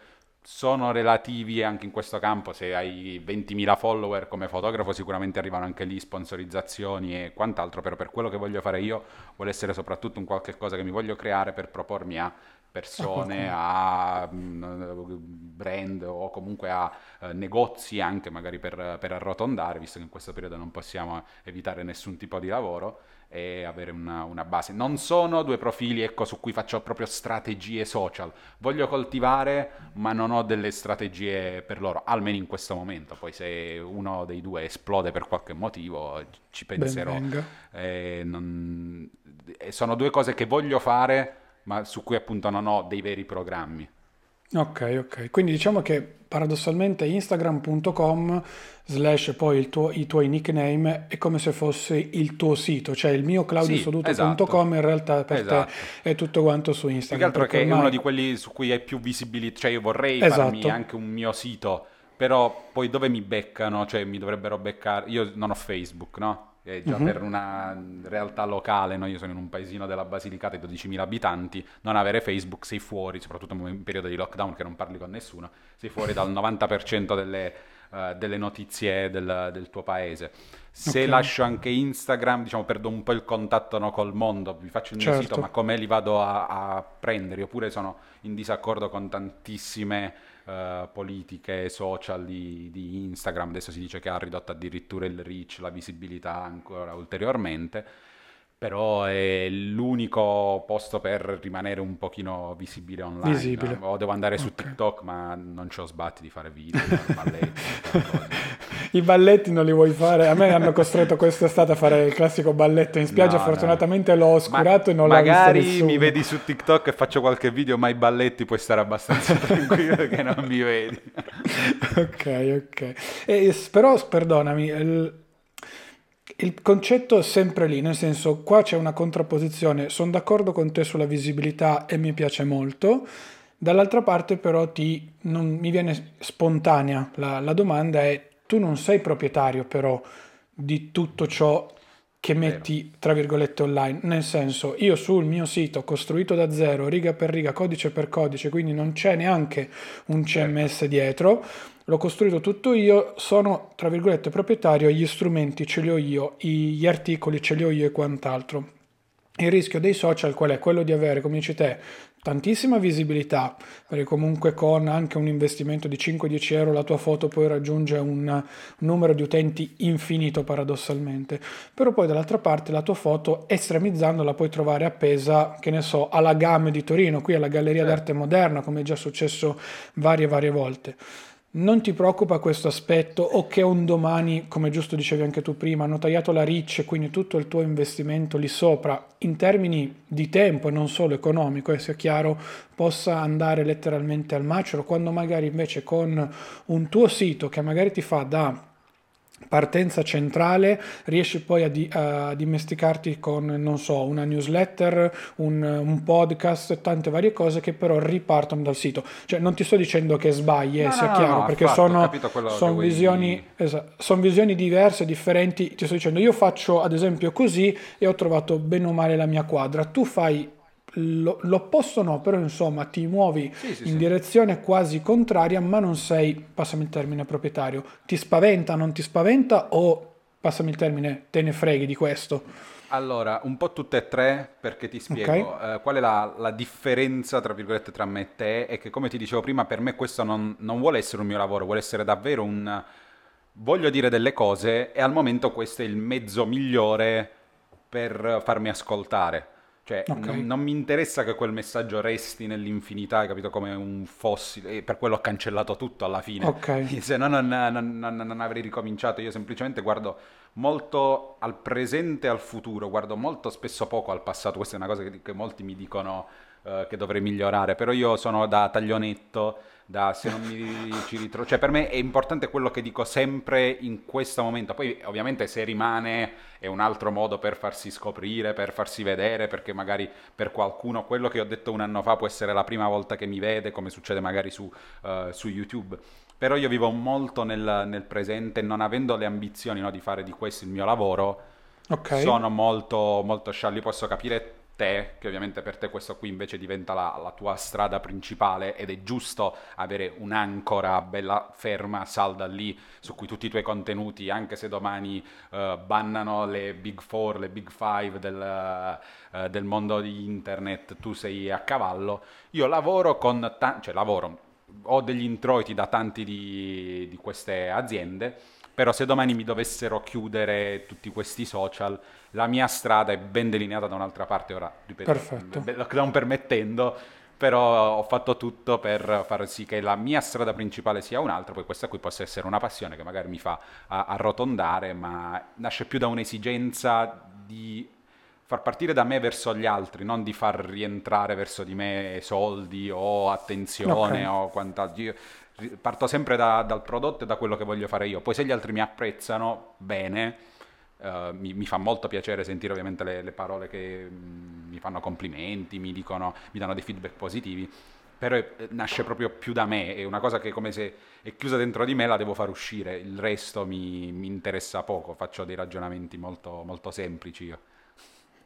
sono relativi anche in questo campo, se hai 20.000 follower come fotografo sicuramente arrivano anche lì sponsorizzazioni e quant'altro, però per quello che voglio fare io vuole essere soprattutto un qualche cosa che mi voglio creare per propormi a persone, a mm, brand o comunque a uh, negozi anche magari per, per, arrotondare, visto che in questo periodo non possiamo evitare nessun tipo di lavoro e avere una, una, base. Non sono due profili ecco, su cui faccio proprio strategie social, voglio coltivare ma non ho delle strategie per loro, almeno in questo momento, poi se uno dei due esplode per qualche motivo ci penserò. Eh, non... sono due cose che voglio fare ma su cui appunto non ho dei veri programmi. Ok, ok. Quindi diciamo che paradossalmente instagram.com slash poi tuo, i tuoi nickname è come se fosse il tuo sito, cioè il mio claudiosoduto.com esatto. in realtà per esatto. te è tutto quanto su Instagram. Più che altro che ormai... è uno di quelli su cui hai più visibilità, cioè io vorrei esatto. farmi anche un mio sito, però poi dove mi beccano? Cioè mi dovrebbero beccare, io non ho Facebook, no? Eh, già uh-huh. per una realtà locale, no? io sono in un paesino della Basilicata di 12.000 abitanti, non avere Facebook sei fuori, soprattutto in periodo di lockdown che non parli con nessuno, sei fuori dal 90% delle, uh, delle notizie del, del, tuo paese. Se okay. lascio anche Instagram, diciamo, perdo un po' il contatto no, col mondo, vi faccio il mio certo. sito, ma come li vado a, a prendere? Oppure sono in disaccordo con tantissime uh, politiche social di, di, Instagram, adesso si dice che ha ridotto addirittura il reach, la visibilità ancora ulteriormente, però è l'unico posto per rimanere un pochino visibile online. Visibile. O devo andare su okay. TikTok, ma non ho sbatti di fare video, balletti, I balletti non li vuoi fare? A me hanno costretto quest'estate a fare il classico balletto in spiaggia, no, fortunatamente no. l'ho oscurato ma, e non l'ha visto Magari mi vedi su TikTok e faccio qualche video, ma i balletti puoi stare abbastanza tranquillo che non mi vedi. ok, ok. E, però, perdonami... Il il concetto è sempre lì, nel senso qua c'è una contrapposizione, sono d'accordo con te sulla visibilità e mi piace molto, dall'altra parte però ti, non, mi viene spontanea la, la domanda è tu non sei proprietario però di tutto ciò che metti tra virgolette online, nel senso io sul mio sito costruito da zero, riga per riga, codice per codice, quindi non c'è neanche un CMS certo. dietro, l'ho costruito tutto io, sono tra virgolette proprietario, gli strumenti ce li ho io, gli articoli ce li ho io e quant'altro. Il rischio dei social qual è? Quello di avere, come dici te, tantissima visibilità, perché comunque con anche un investimento di 5-10 euro la tua foto poi raggiunge un numero di utenti infinito paradossalmente, però poi dall'altra parte la tua foto estremizzando la puoi trovare appesa, che ne so, alla GAM di Torino, qui alla Galleria d'Arte Moderna, come è già successo varie varie volte. Non ti preoccupa questo aspetto? O che un domani, come giusto dicevi anche tu prima, hanno tagliato la riccia e quindi tutto il tuo investimento lì sopra, in termini di tempo e non solo economico, e sia chiaro, possa andare letteralmente al macero, quando magari invece con un tuo sito che magari ti fa da partenza centrale, riesci poi a, di, a, dimesticarti con, non so, una newsletter, un, un, podcast, tante varie cose che però ripartono dal sito. Cioè, non ti sto dicendo che sbagli, eh, no, sia no, chiaro, no, perché fatto, sono, son visioni, esatto, son visioni diverse, differenti. Ti sto dicendo, io faccio ad esempio così e ho trovato bene o male la mia quadra. Tu fai l'opposto no, però insomma ti muovi sì, sì, in sì. direzione quasi contraria, ma non sei, passami il termine, proprietario. Ti spaventa, non ti spaventa o, passami il termine, te ne freghi di questo? Allora, un po' tutte e tre, perché ti spiego okay. uh, qual è la, la, differenza, tra virgolette, tra me e te, è che come ti dicevo prima, per me questo non, non vuole essere un mio lavoro, vuole essere davvero un... Voglio dire delle cose e al momento questo è il mezzo migliore per farmi ascoltare cioè, okay. non, non, mi interessa che quel messaggio resti nell'infinità, capito? Come un fossile. E per quello ho cancellato tutto alla fine. Okay. Se no non, non, non, avrei ricominciato. Io semplicemente guardo molto al presente e al futuro, guardo molto spesso poco al passato. Questa è una cosa che, che molti mi dicono uh, che dovrei migliorare. Però io sono da taglionetto da se non mi ci ritrovo. Cioè, per me è importante quello che dico sempre in questo momento. Poi, ovviamente, se rimane è un altro modo per farsi scoprire, per farsi vedere, perché magari per qualcuno quello che ho detto un anno fa può essere la prima volta che mi vede, come succede magari su, uh, su YouTube. Però io vivo molto nel, nel presente, non avendo le ambizioni no, di fare di questo il mio lavoro. Okay. Sono molto, molto scialli, posso capire te, che ovviamente per te questo qui invece diventa la, la, tua strada principale ed è giusto avere un'ancora bella ferma, salda lì, su cui tutti i tuoi contenuti, anche se domani uh, bannano le big four, le big five del, uh, del, mondo di internet, tu sei a cavallo. Io lavoro con, ta- cioè lavoro, ho degli introiti da tanti di, di queste aziende, però se domani mi dovessero chiudere tutti questi social la mia strada è ben delineata da un'altra parte, ora ripeto, Perfetto. lockdown permettendo, però ho fatto tutto per far sì che la mia strada principale sia un'altra, poi questa qui possa essere una passione che magari mi fa arrotondare, ma nasce più da un'esigenza di far partire da me verso gli altri, non di far rientrare verso di me soldi o attenzione okay. o quant'altro. Parto sempre da, dal prodotto e da quello che voglio fare io. Poi se gli altri mi apprezzano, bene, Uh, mi, mi, fa molto piacere sentire ovviamente le, le parole che mh, mm, mi fanno complimenti, mi, dicono, mi danno dei feedback positivi, però eh, nasce proprio più da me, è una cosa che come se è chiusa dentro di me la devo far uscire, il resto mi, mi interessa poco, faccio dei ragionamenti molto, molto semplici io.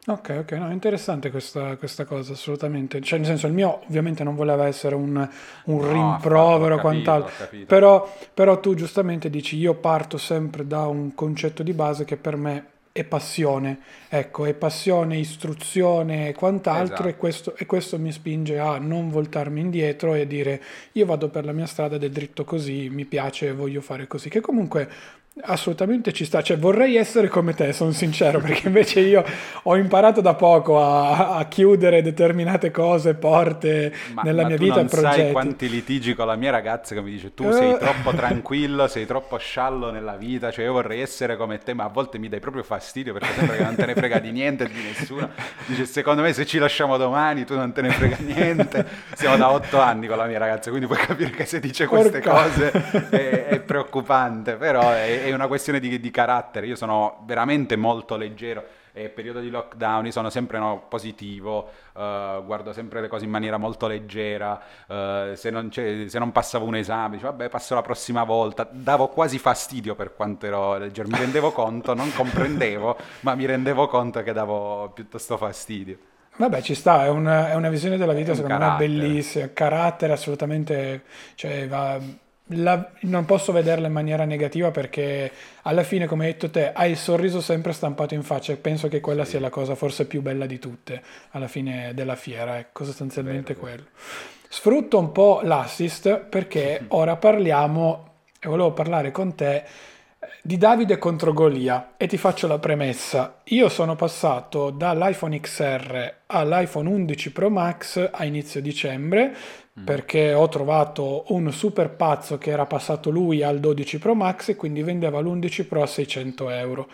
Ok, ok, no, interessante questa, questa, cosa, assolutamente. Cioè, nel senso, il mio ovviamente non voleva essere un, un no, rimprovero o quant'altro, però, però, tu giustamente dici, io parto sempre da un concetto di base che per me è passione, ecco, è passione, istruzione e quant'altro esatto. e, questo, e questo mi spinge a non voltarmi indietro e dire io vado per la mia strada ed è dritto così, mi piace, voglio fare così, che comunque Assolutamente ci sta, cioè vorrei essere come te, sono sincero, perché invece io ho imparato da poco a, a chiudere determinate cose, porte ma, nella ma mia vita e progetti. sai quanti litigi con la mia ragazza che mi dice tu sei uh. troppo tranquillo, sei troppo sciallo nella vita, cioè io vorrei essere come te, ma a volte mi dai proprio fastidio perché sembra che non te ne frega di niente di nessuno. Dice secondo me se ci lasciamo domani tu non te ne frega niente. Siamo da otto anni con la mia ragazza, quindi puoi capire che se dice queste Porca. cose è, è preoccupante, però è è una questione di, di carattere. Io sono veramente molto leggero e periodo di lockdown sono sempre no, positivo, uh, guardo sempre le cose in maniera molto leggera, uh, se, non se, non passavo un esame, dicevo vabbè passo la prossima volta, davo quasi fastidio per quanto ero leggero, mi rendevo conto, non comprendevo, ma mi rendevo conto che davo piuttosto fastidio. Vabbè, ci sta, è una, è una visione della vita secondo carattere. me bellissima, carattere assolutamente, cioè va la, non posso vederla in maniera negativa perché alla fine, come hai detto te, hai il sorriso sempre stampato in faccia e penso che quella sì. sia la cosa forse più bella di tutte alla fine della fiera, ecco, sostanzialmente vero, quello. Sfrutto un po' l'assist perché ora parliamo, e volevo parlare con te, di Davide contro Golia e ti faccio la premessa. Io sono passato dall'iPhone XR all'iPhone 11 Pro Max a inizio dicembre. Perché ho trovato un super pazzo che era passato lui al 12 Pro Max e quindi vendeva l'11 Pro a 600 euro.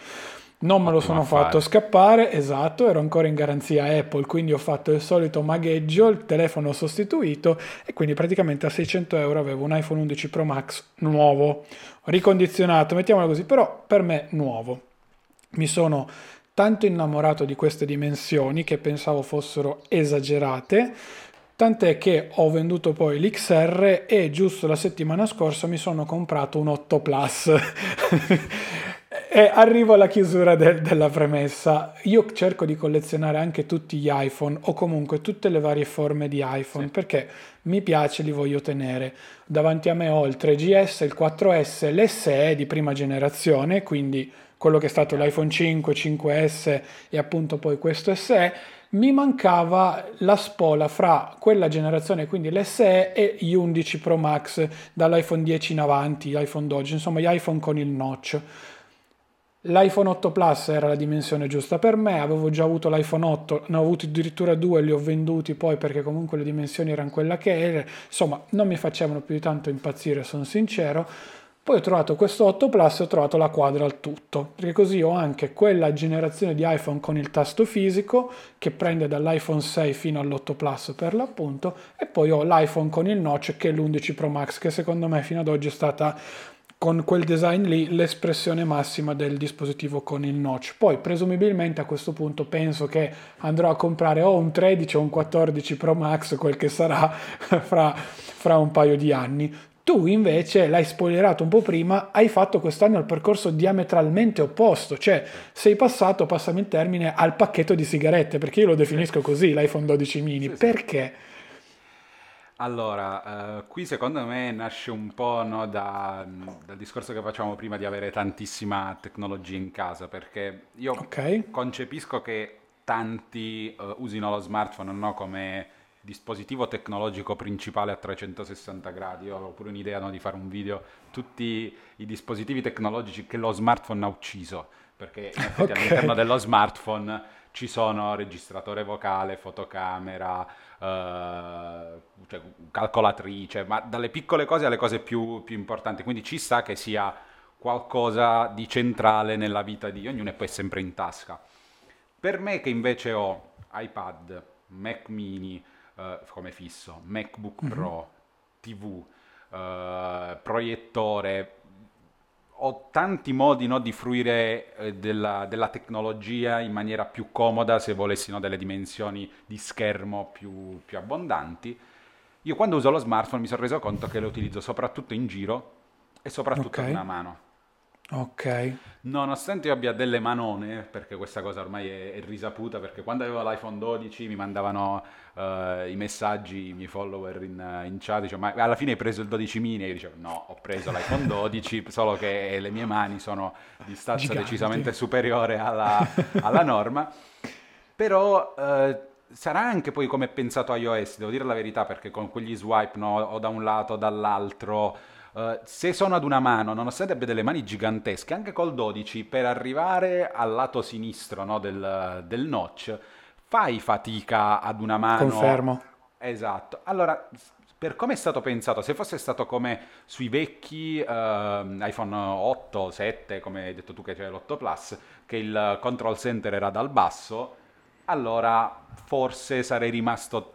Non me lo sono fatto scappare, esatto, ero ancora in garanzia Apple, quindi ho fatto il solito magheggio, il telefono sostituito e quindi praticamente a 600 euro avevo un iPhone 11 Pro Max nuovo, ricondizionato, mettiamolo così, però per me nuovo. Mi sono tanto innamorato di queste dimensioni che pensavo fossero esagerate, tant'è che ho venduto poi l'XR e giusto la settimana scorsa mi sono comprato un 8 Plus. E arrivo alla chiusura de- della premessa. Io cerco di collezionare anche tutti gli iPhone o comunque tutte le varie forme di iPhone sì. perché mi piace, li voglio tenere. Davanti a me ho il 3GS, il 4S, l'SE di prima generazione, quindi quello che è stato l'iPhone 5, 5S e appunto poi questo SE. Mi mancava la spola fra quella generazione, quindi l'SE e gli 11 Pro Max dall'iPhone 10 in avanti, l'iPhone 12, insomma gli iPhone con il notch L'iPhone 8 Plus era la dimensione giusta per me, avevo già avuto l'iPhone 8, ne ho avuti addirittura due, li ho venduti poi perché comunque le dimensioni erano quella che era, insomma non mi facevano più di tanto impazzire, sono sincero. Poi ho trovato questo 8 Plus e ho trovato la quadra al tutto, perché così ho anche quella generazione di iPhone con il tasto fisico che prende dall'iPhone 6 fino all'8 Plus per l'appunto e poi ho l'iPhone con il notch che è l'11 Pro Max che secondo me fino ad oggi è stata con quel design lì l'espressione massima del dispositivo con il notch. Poi presumibilmente a questo punto penso che andrò a comprare o un 13 o un 14 Pro Max, quel che sarà fra, fra un paio di anni. Tu invece l'hai spoilerato un po' prima, hai fatto quest'anno il percorso diametralmente opposto, cioè sei passato, passami il termine, al pacchetto di sigarette, perché io lo definisco così, l'iPhone 12 mini. Sì, perché? Sì. Allora, eh, qui secondo me nasce un po' no, da, dal discorso che facciamo prima di avere tantissima tecnologia in casa, perché io okay. concepisco che tanti uh, usino lo smartphone no, come dispositivo tecnologico principale a 360 gradi. Io ho pure un'idea no, di fare un video, tutti i dispositivi tecnologici che lo smartphone ha ucciso, perché okay. all'interno dello smartphone ci sono registratore vocale, fotocamera, eh, cioè, calcolatrice, ma dalle piccole cose alle cose più, più importanti. Quindi ci sta che sia qualcosa di centrale nella vita di ognuno e poi sempre in tasca. Per me che invece ho iPad, Mac mini eh, come fisso, MacBook mm-hmm. Pro, TV, eh, proiettore, ho tanti modi no, di fruire eh, della, della, tecnologia in maniera più comoda se volessi no, delle dimensioni di schermo più, più, abbondanti. Io quando uso lo smartphone mi sono reso conto che lo utilizzo soprattutto in giro e soprattutto okay. con una mano. Ok. Nonostante io abbia delle manone, perché questa cosa ormai è, è risaputa, perché quando avevo l'iPhone 12 mi mandavano uh, i messaggi, i miei follower in, in chat, dicevo, ma alla fine hai preso il 12 mini? E io dicevo, no, ho preso l'iPhone 12, solo che le mie mani sono di stazza Giganti. decisamente superiore alla, alla norma. Però... Uh, sarà anche poi come è pensato iOS, devo dire la verità, perché con quegli swipe no, o da un lato o dall'altro Uh, se sono ad una mano, nonostante abbia delle mani gigantesche, anche col 12, per arrivare al lato sinistro no, del, del notch, fai fatica ad una mano. Confermo. Esatto. Allora, per come è stato pensato, se fosse stato come sui vecchi uh, iPhone 8, 7, come hai detto tu che c'è l'8 Plus, che il control center era dal basso, allora forse sarei rimasto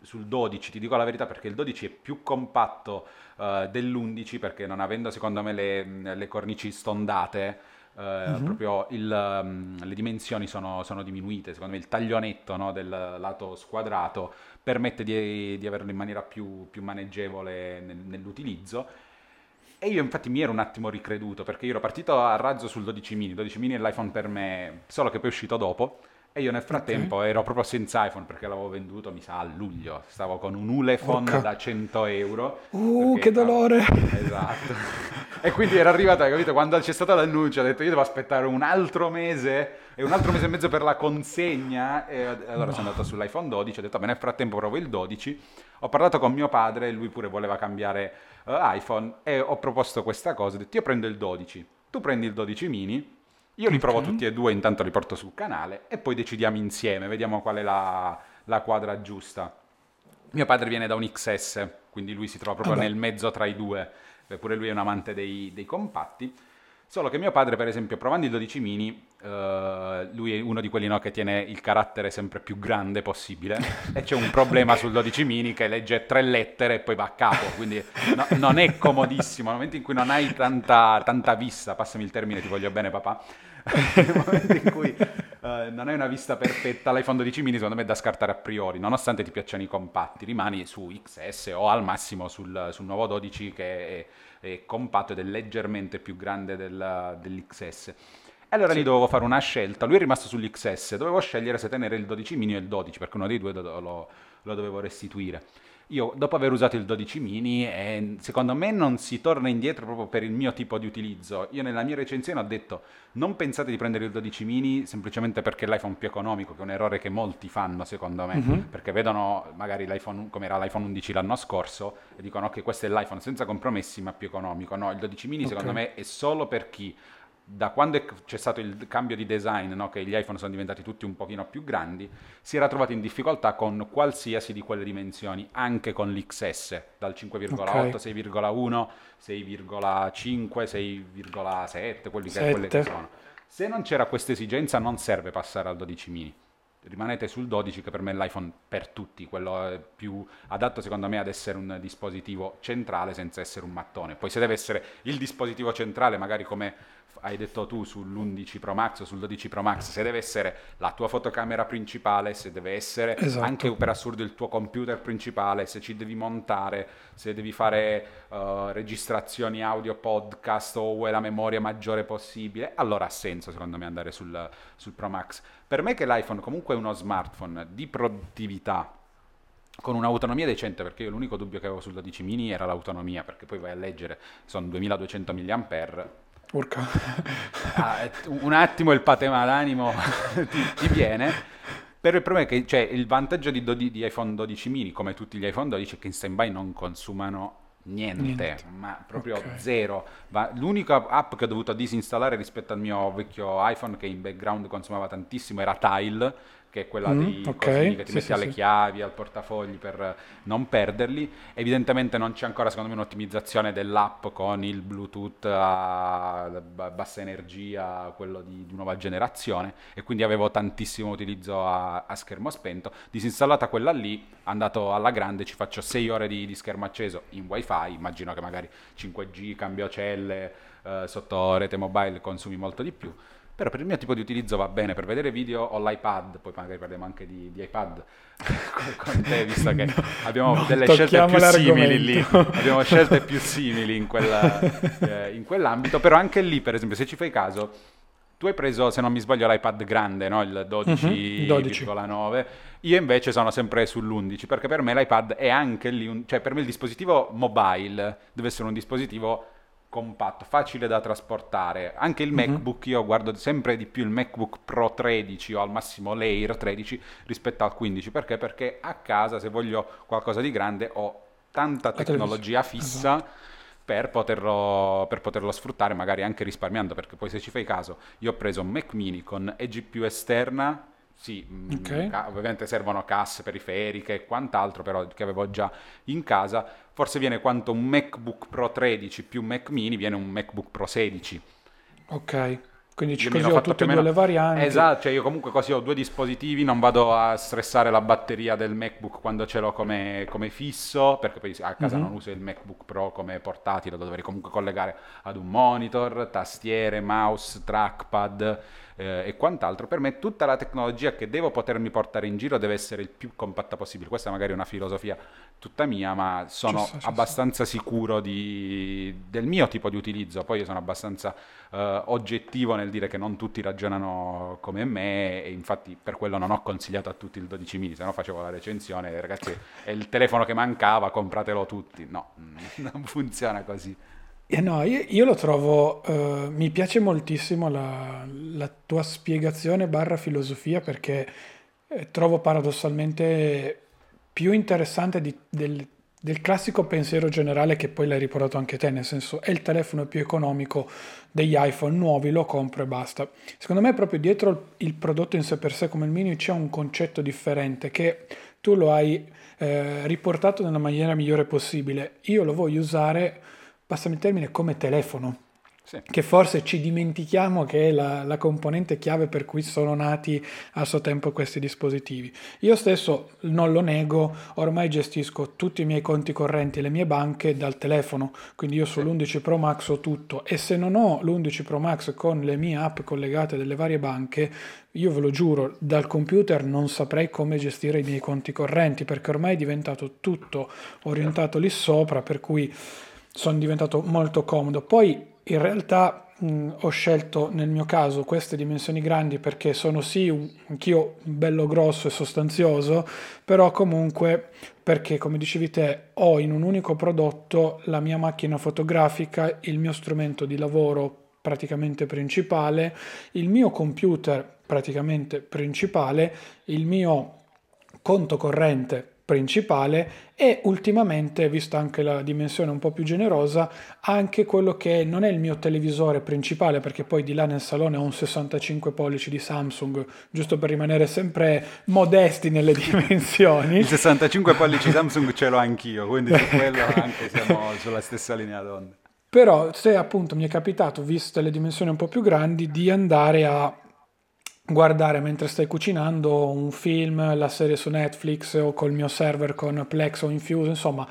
sul 12, ti dico la verità, perché il 12 è più compatto uh, dell'11 perché non avendo secondo me le, le cornici stondate, uh, mm-hmm. proprio il, um, le dimensioni sono, sono, diminuite. Secondo me il taglionetto no, del lato squadrato permette di, di averlo in maniera più, più maneggevole nel, nell'utilizzo. E io infatti mi ero un attimo ricreduto perché io ero partito a razzo sul 12 mini, 12 mini è l'iPhone per me, solo che poi è uscito dopo e io nel frattempo okay. ero proprio senza iPhone perché l'avevo venduto, mi sa, a luglio. Stavo con un Ulefone Orca. da 100 euro. Uh, che dolore! Esatto. e quindi era arrivata, capito? Quando c'è stato l'annuncio ho detto io devo aspettare un altro mese e un altro mese e mezzo per la consegna. E allora no. sono andato sull'iPhone 12, ho detto, beh, nel frattempo provo il 12. Ho parlato con mio padre, lui pure voleva cambiare uh, iPhone e ho proposto questa cosa. Ho detto, io prendo il 12, tu prendi il 12 mini io li provo tutti e due, intanto li porto sul canale e poi decidiamo insieme, vediamo qual è la, la quadra giusta. Mio padre viene da un XS, quindi lui si trova proprio Vabbè. nel mezzo tra i due, pure lui è un amante dei, dei compatti. Solo che mio padre, per esempio, provando il 12 mini, uh, lui è uno di quelli no, che tiene il carattere sempre più grande possibile e c'è un problema sul 12 mini che legge tre lettere e poi va a capo, quindi no, non è comodissimo. Nel momento in cui non hai tanta, tanta vista, passami il termine, ti voglio bene papà, nel momento in cui uh, non hai una vista perfetta, l'iPhone 12 mini secondo me è da scartare a priori, nonostante ti piacciono i compatti, rimani su XS o al massimo sul, sul nuovo 12 che è è compatto ed è leggermente più grande del, dell'XS. E allora sì. lì dovevo fare una scelta, lui è rimasto sull'XS, dovevo scegliere se tenere il 12 mini o il 12, perché uno dei due lo, lo dovevo restituire. Io dopo aver usato il 12 mini, eh, secondo me non si torna indietro proprio per il mio tipo di utilizzo. Io nella mia recensione ho detto non pensate di prendere il 12 mini semplicemente perché è l'iPhone più economico, che è un errore che molti fanno secondo me, mm-hmm. perché vedono magari l'iPhone come era l'iPhone 11 l'anno scorso e dicono che questo è l'iPhone senza compromessi ma più economico. No, il 12 mini okay. secondo me è solo per chi da quando c'è stato il cambio di design, no, che gli iPhone sono diventati tutti un pochino più grandi, si era trovato in difficoltà con qualsiasi di quelle dimensioni, anche con l'XS, dal 5,8, okay. 6,1, 6,5, 6,7, quelli che, quelle che sono. Se non c'era questa esigenza non serve passare al 12 mini. Rimanete sul 12 che per me è l'iPhone per tutti, quello più adatto secondo me ad essere un dispositivo centrale senza essere un mattone. Poi se deve essere il dispositivo centrale, magari come hai detto tu sull'11 Pro Max o sul 12 Pro Max, se deve essere la tua fotocamera principale, se deve essere esatto. anche per assurdo il tuo computer principale, se ci devi montare, se devi fare uh, registrazioni audio, podcast o vuoi la memoria maggiore possibile, allora ha senso secondo me andare sul, sul Pro Max. Per me che l'iPhone comunque è uno smartphone di produttività, con un'autonomia decente, perché io l'unico dubbio che avevo sul 12 mini era l'autonomia, perché poi vai a leggere, sono 2200 mAh, Urca. Ah, un attimo il patema d'animo ti, ti, viene. Però il problema è che cioè, il vantaggio di, do, di, iPhone 12 mini, come tutti gli iPhone 12, è che in stand-by non consumano niente, niente. ma proprio okay. zero. l'unica app che ho dovuto disinstallare rispetto al mio vecchio iPhone, che in background consumava tantissimo, era Tile che è quella mm, dei okay. che ti sì, metti sì, alle sì. chiavi, al portafogli per non perderli. Evidentemente non c'è ancora, secondo me, un'ottimizzazione dell'app con il Bluetooth a bassa energia, quello di, di nuova generazione, e quindi avevo tantissimo utilizzo a, a, schermo spento. Disinstallata quella lì, andato alla grande, ci faccio 6 ore di, di schermo acceso in wifi, immagino che magari 5G, cambio celle, eh, sotto rete mobile consumi molto di più però per il mio tipo di utilizzo va bene, per vedere video ho l'iPad, poi magari parliamo anche di, di iPad con te, visto che no, abbiamo no, delle scelte più simili lì, abbiamo scelte più simili in, quella, eh, in quell'ambito, però anche lì, per esempio, se ci fai caso, tu hai preso, se non mi sbaglio, l'iPad grande, no? il 12,9. Mm-hmm, Io invece sono sempre sull'11, perché per me l'iPad è anche lì, un... cioè per me il dispositivo mobile deve essere un dispositivo compatto, facile da trasportare. Anche il mm-hmm. MacBook, io guardo sempre di più il MacBook Pro 13 o al massimo l'Air 13 rispetto al 15. Perché? Perché a casa, se voglio qualcosa di grande, ho tanta tecnologia fissa. Esatto. Per poterlo, per poterlo, sfruttare magari anche risparmiando perché poi se ci fai caso io ho preso un Mac mini con eGPU esterna sì, mm, okay. ca- ovviamente servono casse periferiche e quant'altro, però che avevo già in casa. Forse viene quanto un MacBook Pro 13 più Mac mini, viene un MacBook Pro 16. Ok. Quindi ci così ho fatto tutte e due le varianti. Esatto, cioè io comunque così ho due dispositivi, non vado a stressare la batteria del MacBook quando ce l'ho come, come fisso, perché poi a casa Mhm. non uso il MacBook Pro come portatile, lo dovrei comunque collegare ad un monitor, tastiere, mouse, trackpad eh, e quant'altro. Per me tutta la tecnologia che devo potermi portare in giro deve essere il più compatta possibile. Questa magari è una filosofia tutta mia, ma sono Ci sta. abbastanza sicuro di- del mio tipo di utilizzo. Poi io sono abbastanza eh, oggettivo nel dire che non tutti ragionano come me e infatti per quello non ho consigliato a tutti il 12 mini, se no facevo la recensione, ragazzi è il telefono che mancava, compratelo tutti. No, non funziona così. Eh no, io, io lo trovo, eh, mi piace moltissimo la, la tua spiegazione barra filosofia perché eh, trovo paradossalmente più interessante di- del, del classico pensiero generale che poi l'hai riportato anche te, nel senso è il telefono più economico degli iPhone nuovi, lo compro e basta. Secondo me proprio dietro il, prodotto in sé per sé come il mini c'è un concetto differente che tu lo hai eh, riportato nella maniera migliore possibile. Io lo voglio usare, passami il termine, come telefono Sì. che forse ci dimentichiamo che è la, la componente chiave per cui sono nati a suo tempo questi dispositivi. Io stesso non lo nego, ormai gestisco tutti i miei conti correnti e le mie banche dal telefono, quindi io sull'11 Pro Max ho tutto e se non ho l'11 Pro Max con le mie app collegate delle varie banche, io ve lo giuro, dal computer non saprei come gestire i miei conti correnti perché ormai è diventato tutto orientato lì sopra, per cui sono diventato molto comodo. Poi in realtà mh, ho scelto nel mio caso queste dimensioni grandi perché sono sì un- anch'io bello grosso e sostanzioso, però comunque perché come dicevi te ho in un unico prodotto la mia macchina fotografica, il mio strumento di lavoro praticamente principale, il mio computer praticamente principale, il mio conto corrente principale e ultimamente, vista anche la dimensione un po' più generosa, anche quello che non è il mio televisore principale, perché poi di là nel salone ho un 65 pollici di Samsung, giusto per rimanere sempre modesti nelle dimensioni. Il 65 pollici Samsung ce l'ho anch'io, quindi su quello anche siamo sulla stessa linea d'onda. Però se appunto mi è capitato, viste le dimensioni un po' più grandi, di andare a guardare mentre stai cucinando un film, la serie su Netflix o col mio server con Plex o Infuse, insomma,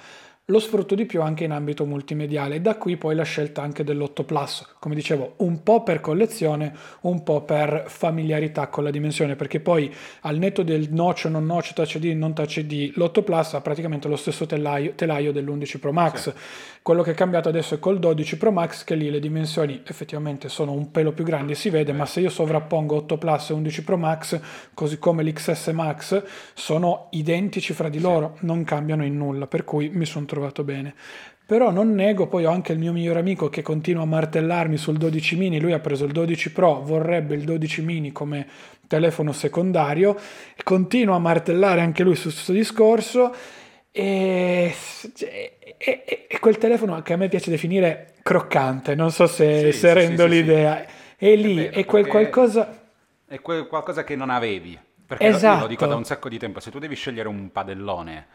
lo sfrutto di più anche in ambito multimediale. Da qui poi la scelta anche dell'8 Plus, come dicevo, un po' per collezione, un po' per familiarità con la dimensione, perché poi al netto del notch, non notch, touch ID, non touch ID, l'8 Plus ha praticamente lo stesso telaio, telaio dell'11 Pro Max. Quello che è cambiato adesso è col 12 Pro Max, che lì le dimensioni effettivamente sono un pelo più grandi, si vede, ma se io sovrappongo 8 Plus e 11 Pro Max, così come l'XS Max, sono identici fra di loro, non cambiano in nulla, per cui mi sono trovato bene. Però non nego, poi ho anche il mio migliore amico che continua a martellarmi sul 12 mini, lui ha preso il 12 Pro, vorrebbe il 12 mini come telefono secondario, continua a martellare anche lui su questo discorso e, e- e- quel telefono che a me piace definire croccante, non so se, Sì, se sì, rendo sì, l'idea, è lì, vero, è quel qualcosa... È que- qualcosa che non avevi. Perché lo- io Esatto. lo dico da un sacco di tempo, se tu devi scegliere un padellone,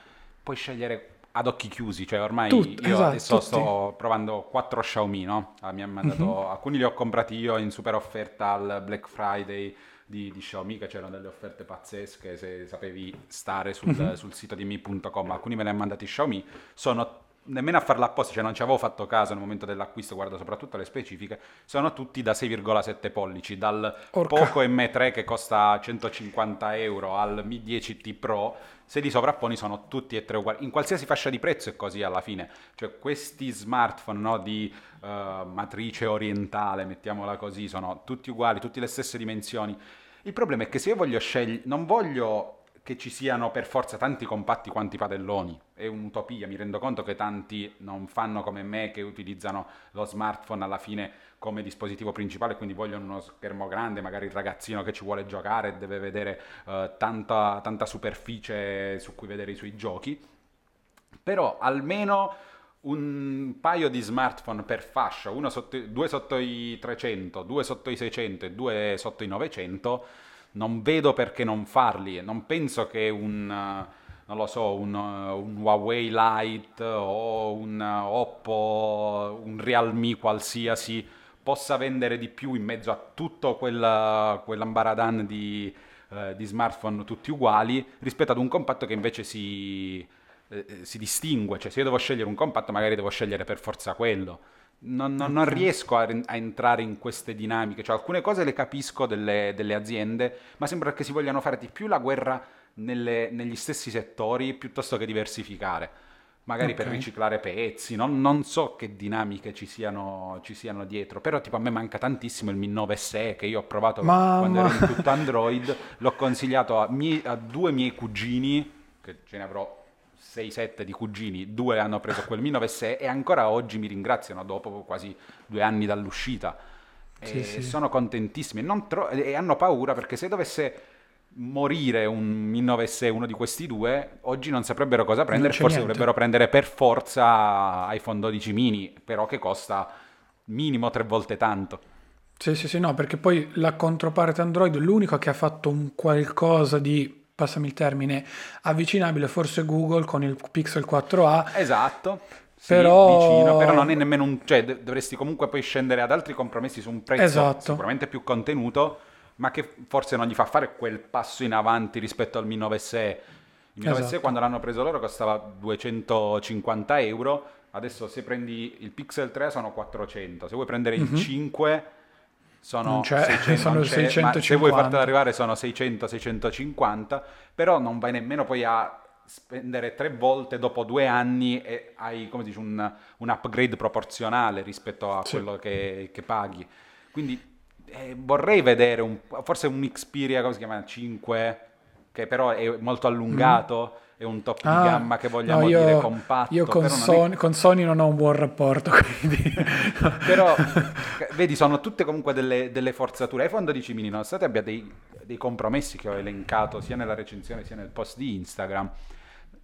puoi scegliere ad occhi chiusi, cioè ormai Tut- io esatto, adesso tutti. sto provando quattro Xiaomi, no? Ah, mi mandato, Mhm. alcuni li ho comprati io in super offerta al Black Friday di, di Xiaomi, che c'erano delle offerte pazzesche, se sapevi stare sul, Mhm. sul sito di mi.com, alcuni me li hanno mandati Xiaomi, sono nemmeno a farla apposta, cioè non ci avevo fatto caso nel momento dell'acquisto, guardo soprattutto le specifiche, sono tutti da 6,7 pollici, dal Orca. Poco M3 che costa 150 euro al Mi 10T Pro, se li sovrapponi sono tutti e tre uguali, in qualsiasi fascia di prezzo è così alla fine, cioè questi smartphone no, di eh, matrice orientale, mettiamola così, sono tutti uguali, tutte le stesse dimensioni. Il problema è che se io voglio scegliere, non voglio che ci siano per forza tanti compatti quanti padelloni, è un'utopia, mi rendo conto che tanti non fanno come me che utilizzano lo smartphone alla fine come dispositivo principale, quindi vogliono uno schermo grande, magari il ragazzino che ci vuole giocare deve vedere eh, tanta, tanta superficie su cui vedere i suoi giochi, però almeno un paio di smartphone per fascia, sotto, due sotto i 300, due sotto i 600 e due sotto i 900, non vedo perché non farli. Non penso che un, non lo so, un, un Huawei Lite o un Oppo, un Realme qualsiasi possa vendere di più in mezzo a tutto quella, quell'ambaradan di, eh, di smartphone tutti uguali rispetto ad un compatto che invece si, eh, si distingue. Cioè se io devo scegliere un compatto magari devo scegliere per forza quello. Non, non, non riesco a, a, entrare in queste dinamiche, cioè alcune cose le capisco delle, delle aziende, ma sembra che si vogliano fare di più la guerra nelle, negli stessi settori piuttosto che diversificare magari okay. per riciclare pezzi, non, non, so che dinamiche ci siano, ci siano, dietro, però tipo a me manca tantissimo il Mi 9 SE che io ho provato Mamma. quando ero in tutto Android, l'ho consigliato a, mie, a, due miei cugini, che ce ne avrò 6-7 di cugini, due hanno preso quel Mi 9 SE e ancora oggi mi ringraziano dopo quasi due anni dall'uscita. Sì, sì. Sono contentissimi tro- e hanno paura perché se dovesse morire un Mi 9S uno di questi due, oggi non saprebbero cosa prendere, forse niente. dovrebbero prendere per forza iPhone 12 mini, però che costa minimo tre volte tanto. Sì, sì, sì, no, perché poi la controparte Android, l'unico che ha fatto un qualcosa di, passami il termine, avvicinabile forse Google con il Pixel 4a. Esatto. Sì, però... Vicino, però non è nemmeno un... cioè dovresti comunque poi scendere ad altri compromessi su un prezzo esatto. sicuramente più contenuto ma che forse non gli fa fare quel passo in avanti rispetto al Mi 9 SE. Il Mi 9 esatto. SE quando l'hanno preso loro costava 250 euro, adesso se prendi il Pixel 3 sono 400, se vuoi prendere mm-hmm. il 5 mhm. Sono, 600, sono 650. se vuoi fartelo arrivare sono 600-650, però non vai nemmeno poi a spendere tre volte dopo due anni e hai come dici, un, un upgrade proporzionale rispetto a sì. quello che, che paghi. Quindi eh, vorrei vedere un, forse un Xperia, come si chiama, 5, che però è molto allungato. Mm. È un top ah, di gamma che vogliamo no, io, dire compatto. Io con Sony, è... con Sony, non ho un buon rapporto, quindi... però, vedi, sono tutte comunque delle, delle forzature. iPhone 12 mini, nonostante abbia dei, dei compromessi che ho elencato sia nella recensione sia nel post di Instagram,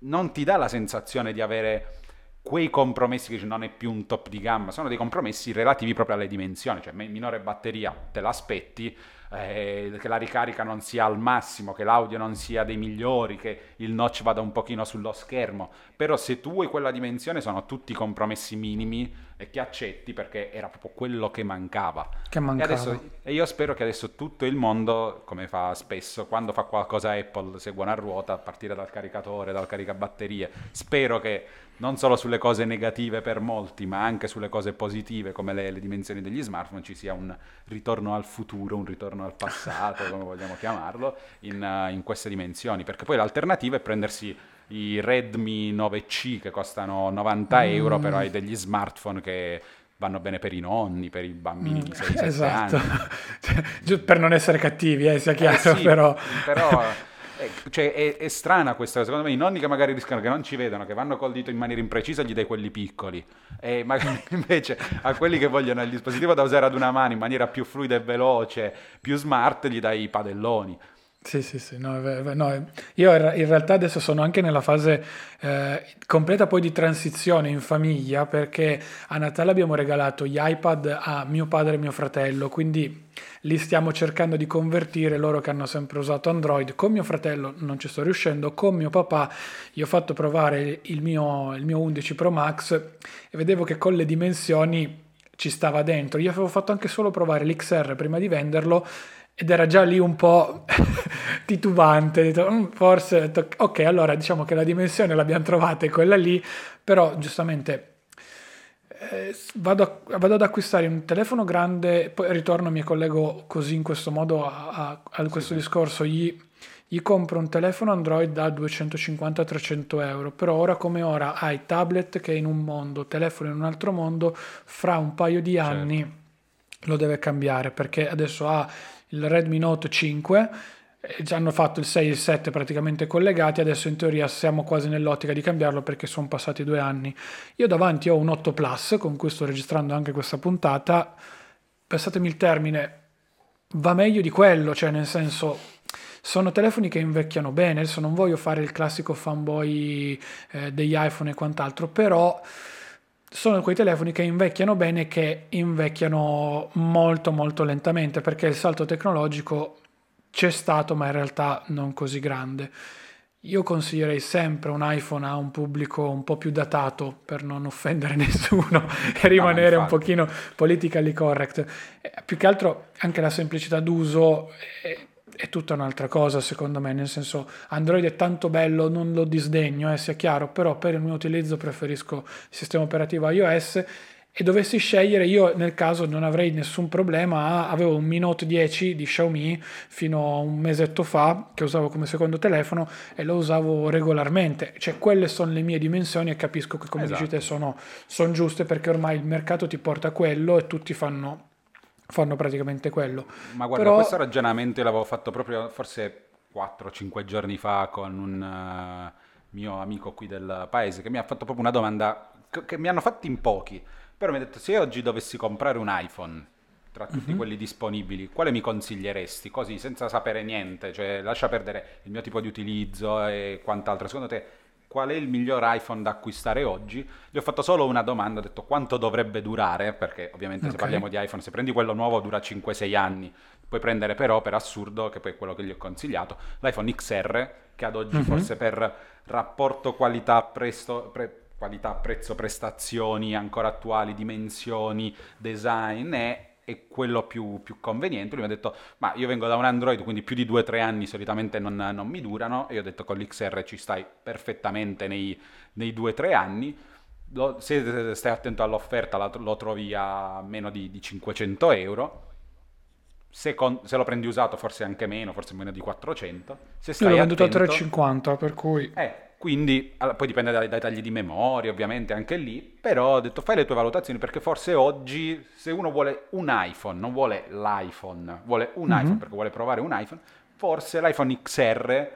non ti dà la sensazione di avere quei compromessi che non è più un top di gamma, sono dei compromessi relativi proprio alle dimensioni, cioè minore batteria te l'aspetti, eh, che la ricarica non sia al massimo, che l'audio non sia dei migliori, che il notch vada un pochino sullo schermo, però se tu vuoi quella dimensione sono tutti compromessi minimi e che accetti perché era proprio quello che mancava. Che mancava. E, adesso, e io spero che adesso tutto il mondo, come fa spesso, quando fa qualcosa Apple segua una ruota a partire dal caricatore, dal caricabatterie. Spero che non solo sulle cose negative per molti, ma anche sulle cose positive come le, le dimensioni degli smartphone ci sia un ritorno al futuro, un ritorno al passato, come vogliamo chiamarlo, in, uh, in queste dimensioni. Perché poi l'alternativa è prendersi i Redmi 9C che costano 90 mm. euro, però hai degli smartphone che vanno bene per i nonni, per i bambini mm, di 6-7 esatto. anni. cioè, per non essere cattivi, eh, sia chiaro, eh sì, però... però eh, cioè, è, è, strana questa cosa. Secondo me i nonni che magari rischiano che non ci vedono, che vanno col dito in maniera imprecisa, gli dai quelli piccoli. E magari invece a quelli che vogliono il dispositivo da usare ad una mano in maniera più fluida e veloce, più smart, gli dai i padelloni. Sì, sì, sì, no, no, io in realtà adesso sono anche nella fase eh, completa poi di transizione in famiglia perché a Natale abbiamo regalato gli iPad a mio padre e mio fratello, quindi li stiamo cercando di convertire loro che hanno sempre usato Android. Con mio fratello non ci sto riuscendo, con mio papà gli ho fatto provare il mio, il mio 11 Pro Max e vedevo che con le dimensioni ci stava dentro. Io avevo fatto anche solo provare l'XR prima di venderlo ed era già lì un po' titubante, detto, mm, forse, detto, ok, allora diciamo che la dimensione l'abbiamo trovata, è quella lì, però giustamente eh, vado, a, vado, ad acquistare un telefono grande, poi ritorno, mi collego così in questo modo a, a, a questo sì, discorso, gli, gli, compro un telefono Android da 250-300 euro, però ora come ora hai tablet che è in un mondo, telefono in un altro mondo, fra un paio di anni certo. lo deve cambiare perché adesso ha il Redmi Note 5, già hanno fatto il 6 e il 7 praticamente collegati, adesso in teoria siamo quasi nell'ottica di cambiarlo perché sono passati due anni. Io davanti ho un 8 Plus con cui sto registrando anche questa puntata, passatemi il termine, va meglio di quello, cioè nel senso sono telefoni che invecchiano bene, adesso non voglio fare il classico fanboy eh, degli iPhone e quant'altro, però sono quei telefoni che invecchiano bene e che invecchiano molto molto lentamente perché il salto tecnologico c'è stato ma in realtà non così grande. io consiglierei sempre un iPhone a un pubblico un po' più datato per non offendere nessuno e rimanere no, un pochino politically correct. Eh, più che altro anche la semplicità d'uso è, tutta un'altra cosa secondo me, nel senso Android è tanto bello, non lo disdegno, eh, sia chiaro, però per il mio utilizzo preferisco il sistema operativo iOS e dovessi scegliere, io nel caso non avrei nessun problema, avevo un Mi Note 10 di Xiaomi fino a un mesetto fa che usavo come secondo telefono e lo usavo regolarmente, cioè quelle sono le mie dimensioni e capisco che come esatto. dici te sono, sono giuste perché ormai il mercato ti porta a quello e tutti fanno, fanno praticamente quello. Ma guarda, Però... questo ragionamento l'avevo fatto proprio forse 4-5 giorni fa con un uh, mio amico qui del paese che mi ha fatto proprio una domanda che mi hanno fatto in pochi però mi ha detto, se oggi dovessi comprare un iPhone, tra tutti mm-hmm. quelli disponibili, quale mi consiglieresti? Così, senza sapere niente, cioè lascia perdere il mio tipo di utilizzo e quant'altro. Secondo te, qual è il miglior iPhone da acquistare oggi? Gli ho fatto solo una domanda, ho detto quanto dovrebbe durare, perché ovviamente okay. se parliamo di iPhone, se prendi quello nuovo dura 5-6 anni, puoi prendere però, per assurdo, che poi è quello che gli ho consigliato, l'iPhone XR, che ad oggi mm-hmm. forse per rapporto qualità-prezzo... Pre- qualità, prezzo, prestazioni ancora attuali, dimensioni, design è, è quello più, più, conveniente. Lui mi ha detto, ma io vengo da un Android, quindi più di 2-3 anni solitamente non, non, mi durano, e io ho detto con l'XR ci stai perfettamente nei, nei 2-3 anni. Lo, se stai attento all'offerta lo, lo trovi a meno di, di 500 euro. Se, con, se, lo prendi usato forse anche meno, forse meno di 400. Se stai Io l'ho venduto a 350 per cui... Eh, quindi poi dipende dai, dai, tagli di memoria, ovviamente anche lì, però ho detto fai le tue valutazioni perché forse oggi se uno vuole un iPhone, non vuole l'iPhone, vuole un mm-hmm. iPhone perché vuole provare un iPhone, forse l'iPhone XR,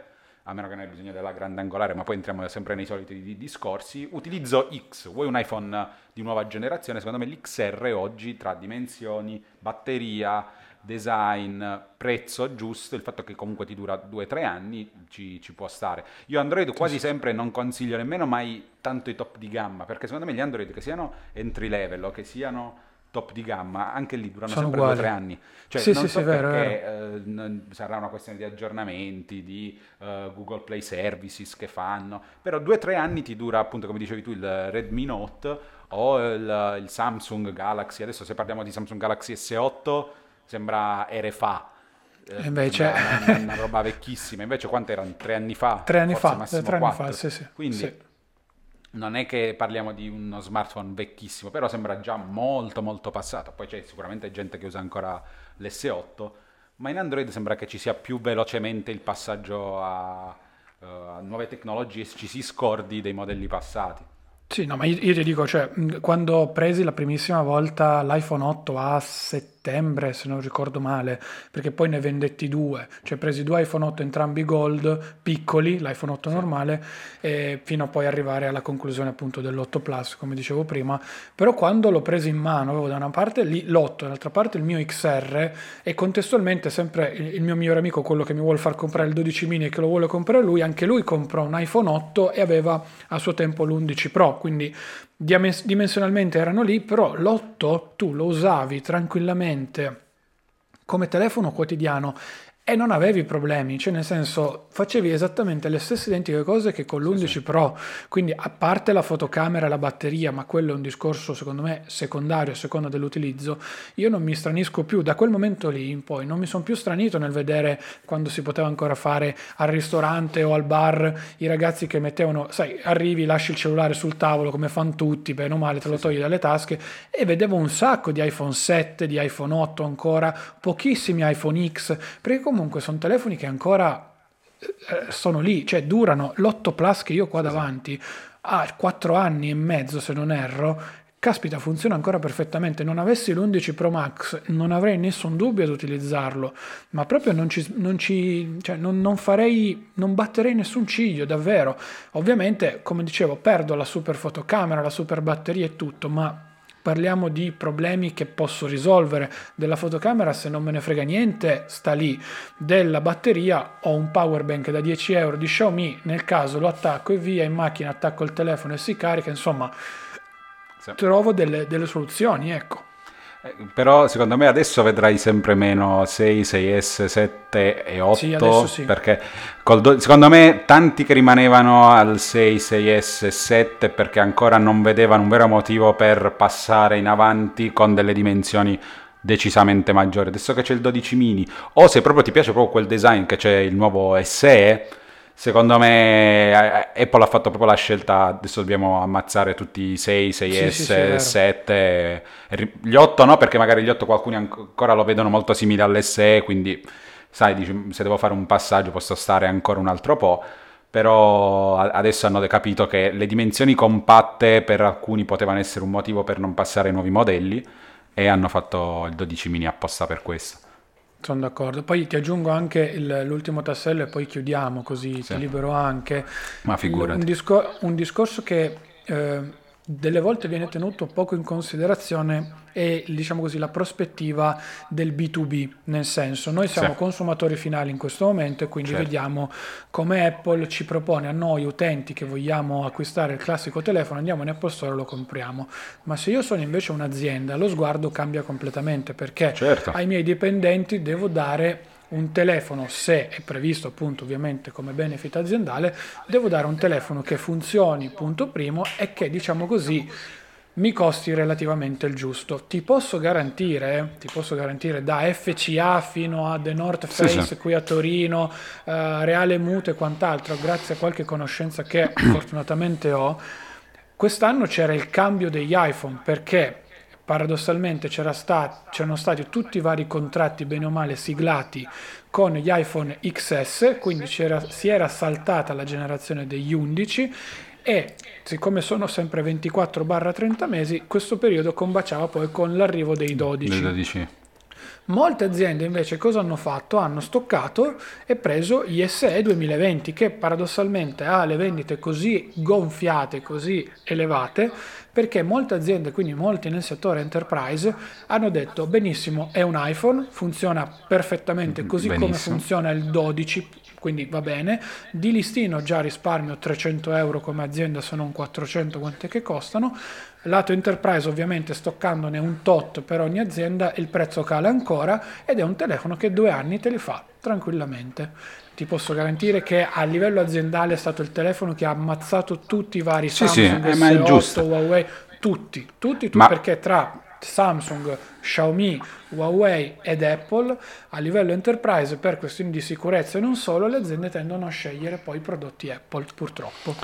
a meno che non hai bisogno della grande angolare, ma poi entriamo sempre nei soliti discorsi, utilizzo X, vuoi un iPhone di nuova generazione, secondo me l'XR oggi tra dimensioni, batteria, design, prezzo giusto, il fatto che comunque ti dura 2-3 anni ci, ci, può stare. Io Android quasi sempre non consiglio nemmeno mai tanto i top di gamma, perché secondo me gli Android che siano entry level o che siano top di gamma, anche lì durano Sono sempre 2-3 anni. Cioè, sì, non sì, so sì, perché vero, vero. Eh, sarà una questione di aggiornamenti, di uh, Google Play Services che fanno, però 2-3 anni ti dura appunto, come dicevi tu, il Redmi Note o il, il Samsung Galaxy. Adesso se parliamo di Samsung Galaxy S8 sembra RFA. Eh, invece una, una, roba vecchissima, invece quanto erano? Tre anni fa? Tre anni fa, tre anni fa, sì, sì. Quindi sì. non è che parliamo di uno smartphone vecchissimo, però sembra già molto molto passato. Poi c'è sicuramente gente che usa ancora l'S8, ma in Android sembra che ci sia più velocemente il passaggio a, uh, a nuove tecnologie e ci si scordi dei modelli passati. Sì, no, ma io, io ti dico, cioè, quando presi la primissima volta l'iPhone 8 a 7 settembre, se non ricordo male, perché poi ne vendetti due, cioè presi due iPhone 8 entrambi gold, piccoli, l'iPhone 8 sì. normale, fino a poi arrivare alla conclusione appunto dell'8 Plus, come dicevo prima, però quando l'ho preso in mano avevo da una parte lì l'8, dall'altra parte il mio XR e contestualmente sempre il, il mio migliore amico, quello che mi vuole far comprare il 12 mini e che lo vuole comprare lui, anche lui comprò un iPhone 8 e aveva a suo tempo l'11 Pro, quindi dimensionalmente erano lì, però l'8 tu lo usavi tranquillamente come telefono quotidiano e non avevi problemi, cioè nel senso facevi esattamente le stesse identiche cose che con l'11 sì, sì. Pro, quindi a parte la fotocamera e la batteria, ma quello è un discorso secondo me secondario a seconda dell'utilizzo, io non mi stranisco più, da quel momento lì in poi non mi sono più stranito nel vedere quando si poteva ancora fare al ristorante o al bar i ragazzi che mettevano, sai, arrivi, lasci il cellulare sul tavolo come fanno tutti, bene o male te lo togli dalle tasche e vedevo un sacco di iPhone 7, di iPhone 8 ancora, pochissimi iPhone X, perché comunque comunque sono telefoni che ancora eh, sono lì, cioè durano l'8 Plus che io qua davanti. Ha 4 anni e mezzo se non erro, caspita funziona ancora perfettamente, non avessi l'11 Pro Max non avrei nessun dubbio ad utilizzarlo, ma proprio non ci, non, ci cioè non, non farei, non batterei nessun ciglio davvero, ovviamente come dicevo perdo la super fotocamera, la super batteria e tutto, ma parliamo di problemi che posso risolvere. Della fotocamera, se non me ne frega niente, sta lì. Della batteria, ho un power bank da 10 euro di Xiaomi, nel caso lo attacco e via, in macchina attacco il telefono e si carica, insomma, sì. trovo delle, delle soluzioni, ecco. Però secondo me adesso vedrai sempre meno 6, 6S, 7 e 8. Sì, sì. Perché do- secondo me tanti che rimanevano al 6, 6S, 7 perché ancora non vedevano un vero motivo per passare in avanti con delle dimensioni decisamente maggiori. Adesso che c'è il 12 mini, o se proprio ti piace proprio quel design che c'è il nuovo SE secondo me eh, Apple ha fatto proprio la scelta, adesso dobbiamo ammazzare tutti i 6, 6S, sì, sì, 7, gli 8 no perché magari gli 8 qualcuno ancora lo vedono molto simile all'SE, quindi sai, dici, se devo fare un passaggio posso stare ancora un altro po', però adesso hanno capito che le dimensioni compatte per alcuni potevano essere un motivo per non passare ai nuovi modelli e hanno fatto il 12 mini apposta per questo. Sono d'accordo. Poi ti aggiungo anche il, l'ultimo tassello e poi chiudiamo così sì. ti libero anche. Ma figurati. Un, discor- un discorso che eh, delle volte viene tenuto poco in considerazione è diciamo così, la prospettiva del B2B, nel senso noi siamo sì. consumatori finali in questo momento e quindi certo. vediamo come Apple ci propone a noi utenti che vogliamo acquistare il classico telefono, andiamo in Apple Store e lo compriamo. Ma se io sono invece un'azienda, lo sguardo cambia completamente perché certo. ai miei dipendenti devo dare un telefono, se è previsto appunto ovviamente come benefit aziendale, devo dare un telefono che funzioni, punto primo, e che diciamo così mi costi relativamente il giusto. Ti posso garantire, ti posso garantire da FCA fino a The North Face sì, sì. qui a Torino, uh, Reale Mute e quant'altro, grazie a qualche conoscenza che fortunatamente ho, quest'anno c'era il cambio degli iPhone perché paradossalmente stat- c'erano stati tutti i vari contratti bene o male siglati con gli iPhone XS, quindi si era saltata la generazione degli 11 e siccome sono sempre 24-30 mesi, questo periodo combaciava poi con l'arrivo dei 12. 12. Molte aziende invece cosa hanno fatto? Hanno stoccato e preso gli SE 2020 che paradossalmente ha le vendite così gonfiate, così elevate, perché molte aziende, quindi molti nel settore enterprise, hanno detto benissimo, è un iPhone, funziona perfettamente così benissimo. come funziona il 12 quindi va bene. Di listino già risparmio 300 euro come azienda se non 400 quante che costano. Lato enterprise ovviamente stoccandone un tot per ogni azienda il prezzo cala ancora ed è un telefono che due anni te li fa tranquillamente. Ti posso garantire che a livello aziendale è stato il telefono che ha ammazzato tutti i vari sì, Samsung, sì, S8, Huawei, tutti, tutti, tutti ma... perché tra Samsung, Xiaomi, Huawei ed Apple a livello enterprise per questioni di sicurezza e non solo le aziende tendono a scegliere poi i prodotti Apple purtroppo.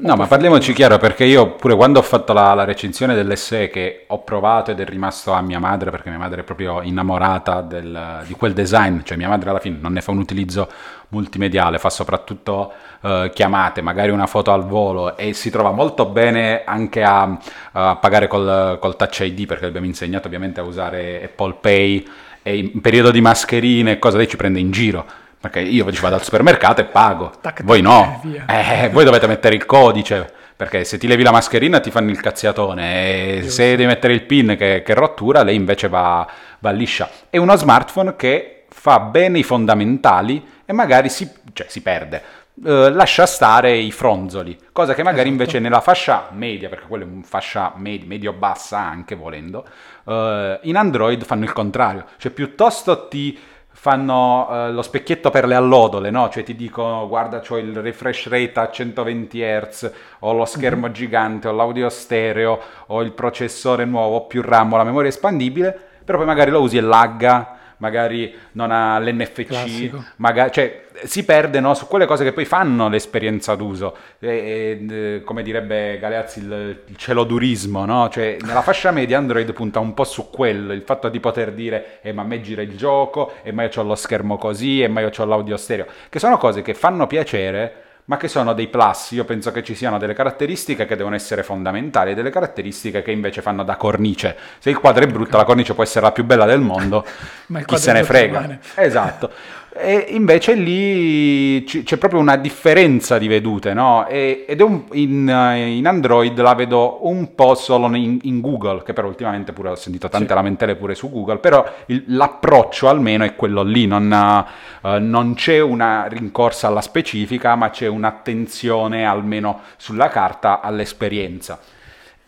No ma parliamoci chiaro perché io pure quando ho fatto la, la, recensione dell'SE che ho provato ed è rimasto a mia madre perché mia madre è proprio innamorata del, di quel design, cioè mia madre alla fine non ne fa un utilizzo multimediale, fa soprattutto uh, chiamate, magari una foto al volo e si trova molto bene anche a, a pagare col, col touch ID perché abbiamo insegnato ovviamente a usare Apple Pay e in periodo di mascherine e cose lei ci prende in giro. Perché io ci vado al supermercato e pago, tac, voi no, eh, eh, voi dovete mettere il codice, perché se ti levi la mascherina ti fanno il cazziatone, e se devi mettere il pin che, che rottura, lei invece va, va liscia. È uno smartphone che fa bene i fondamentali e magari si, cioè, si perde. Uh, lascia stare i fronzoli, cosa che magari esatto. invece nella fascia media, perché quella è una fascia med- medio-bassa anche volendo, uh, in Android fanno il contrario, cioè piuttosto ti fanno uh, lo specchietto per le allodole, no? Cioè ti dicono guarda c'ho il refresh rate a 120 Hz, ho lo schermo mm-hmm. gigante, ho l'audio stereo, ho il processore nuovo, più RAM, ho la memoria espandibile, però poi magari lo usi e lagga, magari non ha l'NFC, magari, cioè si perde no, su quelle cose che poi fanno l'esperienza d'uso, e, e, come direbbe Galeazzi il, il celodurismo, no? cioè nella fascia media Android punta un po' su quello, il fatto di poter dire eh, ma a me gira il gioco, e ma io ho lo schermo così, e ma io ho l'audio stereo, che sono cose che fanno piacere, ma che sono dei plus. Io penso che ci siano delle caratteristiche che devono essere fondamentali e delle caratteristiche che invece fanno da cornice. Se il quadro è brutto, la cornice può essere la più bella del mondo, chi se ne frega. Esatto. E invece lì c'è proprio una differenza di vedute, no? ed è un, in, in, Android la vedo un po' solo in, in, Google, che però ultimamente pure ho sentito tante sì. lamentele pure su Google, però il, l'approccio almeno è quello lì, non, uh, non c'è una rincorsa alla specifica, ma c'è un'attenzione almeno sulla carta all'esperienza.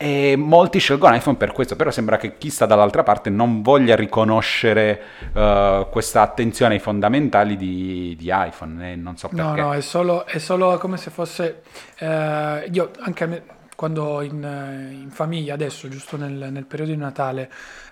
E molti scelgono iPhone per questo, però sembra che chi sta dall'altra parte non voglia riconoscere uh, questa attenzione ai fondamentali di, di iPhone, e non so perché. No, no, è solo, è solo come se fosse... Uh, io anche a me quando in, eh, in, famiglia, adesso giusto nel, nel periodo di Natale,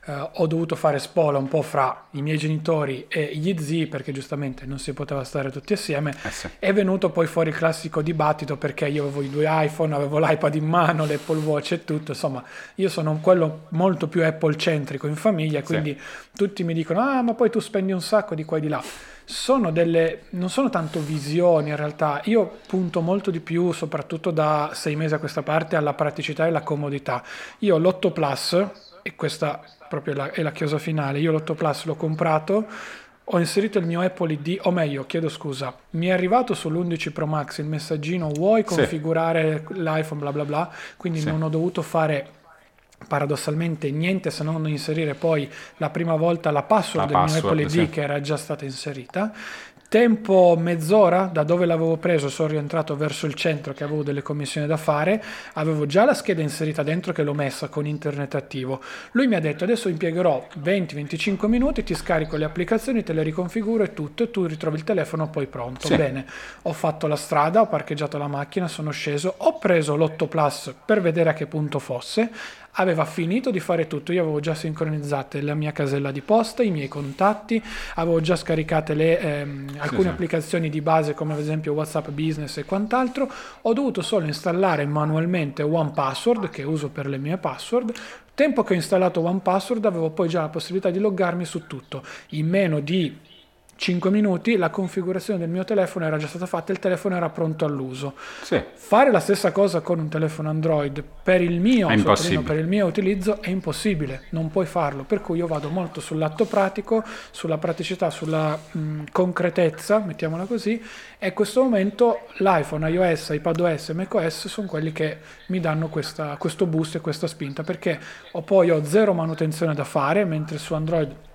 eh, ho dovuto fare spola un po' fra i miei genitori e gli zii, perché giustamente non si poteva stare tutti assieme, eh sì. è venuto poi fuori il classico dibattito perché io avevo i due iPhone, avevo l'iPad in mano, l'Apple Watch e tutto, insomma, io sono quello molto più Apple centrico in famiglia, quindi sì. tutti mi dicono, ah ma poi tu spendi un sacco di qua e di là sono delle, non sono tanto visioni in realtà, io punto molto di più, soprattutto da sei mesi a questa parte, alla praticità e alla comodità. Io ho l'8 Plus, e questa proprio è la, è la chiosa finale, io l'8 Plus l'ho comprato, ho inserito il mio Apple ID, o meglio, chiedo scusa, mi è arrivato sull'11 Pro Max il messaggino vuoi configurare sì. l'iPhone bla bla bla, quindi sì. non ho dovuto fare paradossalmente niente se non inserire poi la prima volta la password la del password, mio Apple ID sì. che era già stata inserita Tempo mezz'ora da dove l'avevo preso, sono rientrato verso il centro che avevo delle commissioni da fare, avevo già la scheda inserita dentro che l'ho messa con internet attivo. Lui mi ha detto adesso impiegherò 20-25 minuti, ti scarico le applicazioni, te le riconfiguro e tutto e tu ritrovi il telefono poi pronto. Sì. Bene, ho fatto la strada, ho parcheggiato la macchina, sono sceso, ho preso l'8 Plus per vedere a che punto fosse, aveva finito di fare tutto, io avevo già sincronizzate la mia casella di posta, i miei contatti, avevo già scaricate le, ehm, alcune sì, applicazioni di base come ad esempio WhatsApp Business e quant'altro, ho dovuto solo installare manualmente One Password che uso per le mie password, tempo che ho installato One Password avevo poi già la possibilità di loggarmi su tutto, in meno di 5 minuti la configurazione del mio telefono era già stata fatta, il telefono era pronto all'uso. Sì. Fare la stessa cosa con un telefono Android per il, mio, per il mio utilizzo è impossibile, non puoi farlo, per cui io vado molto sull'atto pratico, sulla praticità, sulla mh, concretezza, mettiamola così, e in questo momento l'iPhone, iOS, iPadOS e macOS sono quelli che mi danno questa, questo boost e questa spinta, perché ho poi ho zero manutenzione da fare, mentre su Android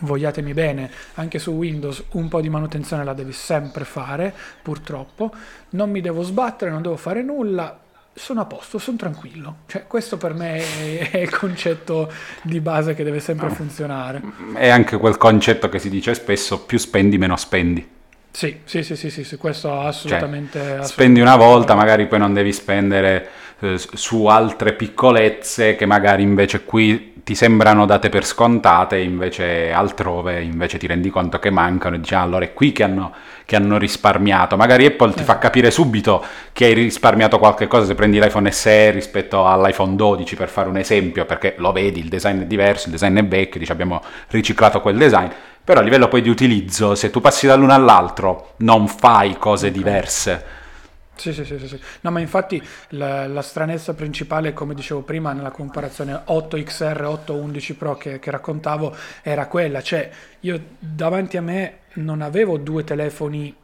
vogliatemi bene, anche su Windows un po' di manutenzione la devi sempre fare, purtroppo. Non mi devo sbattere, non devo fare nulla, sono a posto, sono tranquillo. Cioè, questo per me è, il concetto di base che deve sempre funzionare. È anche quel concetto che si dice spesso, più spendi meno spendi. Sì, sì, sì, sì, sì, sì questo assolutamente, cioè, assolutamente. Spendi una volta, magari poi non devi spendere eh, su altre piccolezze che magari invece qui ti sembrano date per scontate, invece altrove invece ti rendi conto che mancano e dici ah, allora è qui che hanno, che hanno risparmiato. Magari Apple ti fa capire subito che hai risparmiato qualche cosa se prendi l'iPhone SE rispetto all'iPhone 12 per fare un esempio, perché lo vedi, il design è diverso, il design è vecchio, dici abbiamo riciclato quel design, però a livello poi di utilizzo, se tu passi dall'uno all'altro non fai cose diverse sì, sì, sì, sì, No, ma infatti la, la, stranezza principale, come dicevo prima, nella comparazione 8XR 811 Pro che, che raccontavo, era quella, cioè io davanti a me non avevo due telefoni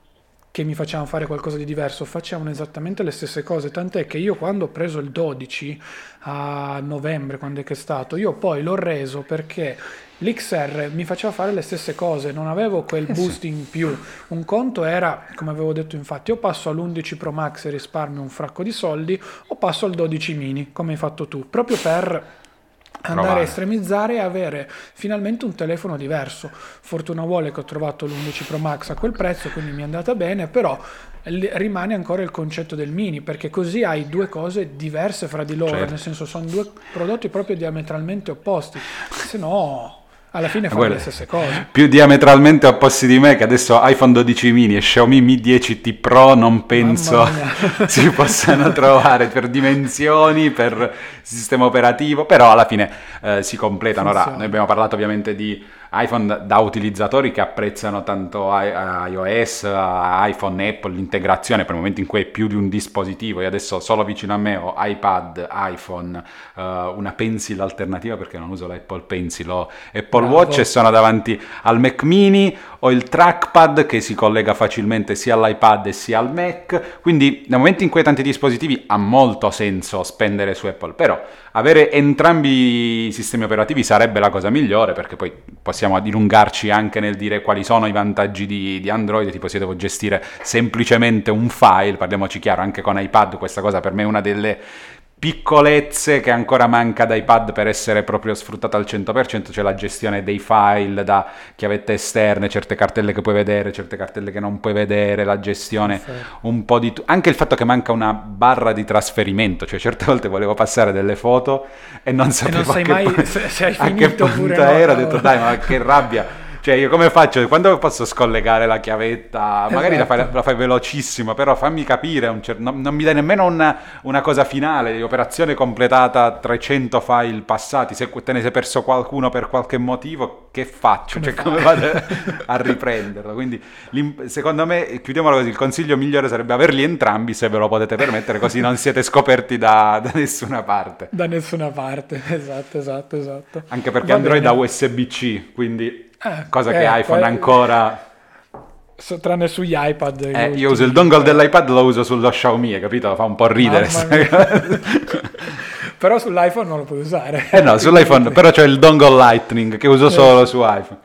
che mi facevano fare qualcosa di diverso, facevano esattamente le stesse cose, tant'è che io quando ho preso il 12 a novembre, quando è che è stato, io poi l'ho reso perché l'XR mi faceva fare le stesse cose, non avevo quel eh boost in più. Un conto era, come avevo detto infatti, o passo all'11 Pro Max e risparmio un fracco di soldi, o passo al 12 mini, come hai fatto tu, proprio per andare Provare. a estremizzare e avere finalmente un telefono diverso. Fortuna vuole che ho trovato l'11 Pro Max a quel prezzo, quindi mi è andata bene, però rimane ancora il concetto del mini, perché così hai due cose diverse fra di loro, certo. nel senso sono due prodotti proprio diametralmente opposti, se no alla fine fanno le stesse cose. Più diametralmente opposti di me che adesso iPhone 12 mini e Xiaomi Mi 10T Pro non penso si possano trovare per dimensioni, per sistema operativo, però alla fine eh, si completano. Ora, noi abbiamo parlato ovviamente di iPhone da utilizzatori che apprezzano tanto iOS, iPhone, Apple, l'integrazione per il momento in cui è più di un dispositivo. Io adesso solo vicino a me ho iPad, iPhone, uh, una Pencil alternativa perché non uso l'Apple Pencil, ho Apple Bravo. Watch e sono davanti al Mac mini, ho il trackpad che si collega facilmente sia all'iPad sia al Mac, quindi nel momento in cui hai tanti dispositivi ha molto senso spendere su Apple, però avere entrambi i sistemi operativi sarebbe la cosa migliore perché poi possiamo dilungarci anche nel dire quali sono i vantaggi di, di Android, tipo se devo gestire semplicemente un file, parliamoci chiaro, anche con iPad questa cosa per me è una delle piccolezze che ancora manca da iPad per essere proprio sfruttata al 100%, c'è la gestione dei file da chiavette esterne, certe cartelle che puoi vedere, certe cartelle che non puoi vedere, la gestione sì. un po' di... Tu- anche il fatto che manca una barra di trasferimento, cioè certe volte volevo passare delle foto e non sapevo e non sai mai pa- se, se hai finito a che punta no, era, ho detto dai ma che rabbia cioè, io come faccio? Quando posso scollegare la chiavetta? Magari esatto. la, fai, la, fai, velocissimo, però fammi capire, cer- non, non, mi dai nemmeno una, una, cosa finale, operazione completata, 300 file passati, se te ne sei perso qualcuno per qualche motivo, che faccio? Come cioè, come vado a riprenderlo? Quindi, secondo me, chiudiamolo così, il consiglio migliore sarebbe averli entrambi se ve lo potete permettere, così non siete scoperti da, da nessuna parte. Da nessuna parte, esatto, esatto, esatto. Anche perché Va Android bene. ha USB-C, quindi eh, cosa che eh, iPhone ancora... So, tranne sugli iPad. Eh, io uso il dongle dell'iPad, lo uso sullo Xiaomi, capito? Fa un po' ridere. però sull'iPhone non lo puoi usare. Eh no, sull'iPhone, però c'è il dongle Lightning che uso solo su iPhone.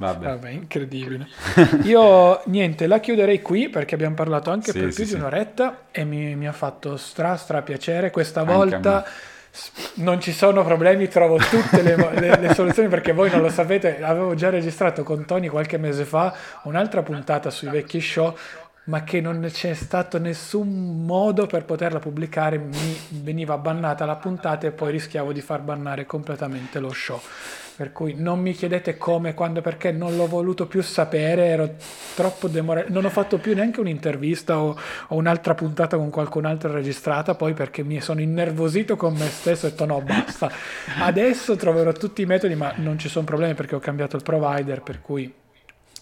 Vabbè. Vabbè, incredibile. Io niente, la chiuderei qui perché abbiamo parlato anche sì, per più sì. di un'oretta e mi, mi, ha fatto stra stra piacere. Questa volta non ci sono problemi, trovo tutte le, le, le, soluzioni perché voi non lo sapete, avevo già registrato con Tony qualche mese fa un'altra puntata sui vecchi show, ma che non c'è stato nessun modo per poterla pubblicare, mi veniva bannata la puntata e poi rischiavo di far bannare completamente lo show. Per cui non mi chiedete come, quando, perché non l'ho voluto più sapere, ero troppo demoralizzato. Non ho fatto più neanche un'intervista o, o, un'altra puntata con qualcun altro registrata, poi perché mi sono innervosito con me stesso e ho detto no, basta. Adesso troverò tutti i metodi, ma non ci sono problemi perché ho cambiato il provider, per cui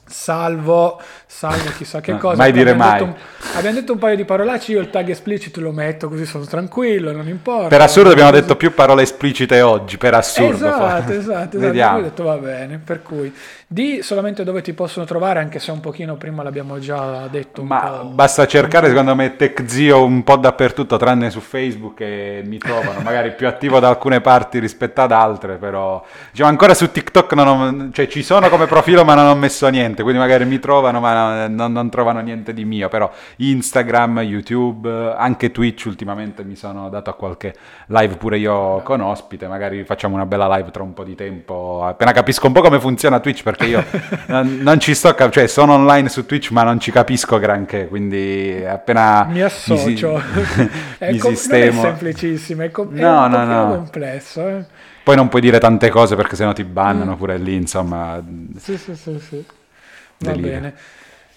salvo, salvo chissà che cosa. Mai dire mai. Detto un, abbiamo detto un paio di parolacce, io il tag esplicito lo metto così sono tranquillo, non importa. Per assurdo abbiamo detto più parole esplicite oggi, per assurdo. Esatto, esatto, esatto. Ho detto va bene, per cui di solamente dove ti possono trovare, anche se un pochino prima l'abbiamo già detto. Ma basta cercare secondo me TechZio un po' dappertutto, tranne su Facebook e mi trovano, magari più attivo da alcune parti rispetto ad altre, però diciamo, ancora su TikTok non ho, cioè, ci sono come profilo ma non ho messo niente, quindi magari mi trovano ma non, non trovano niente di mio, però Instagram, YouTube, anche Twitch ultimamente mi sono dato a qualche live pure io con ospite, magari facciamo una bella live tra un po' di tempo, appena capisco un po' come funziona Twitch perché io non, non, ci sto, cioè sono online su Twitch ma non ci capisco granché, quindi appena mi associo, mi, si, è mi com- sistemo... È semplicissimo, è, com- no, è no, no. complesso. Eh. Poi non puoi dire tante cose perché sennò ti bannano mm. pure lì, insomma. Sì, sì, sì, sì. Va Delirio. bene.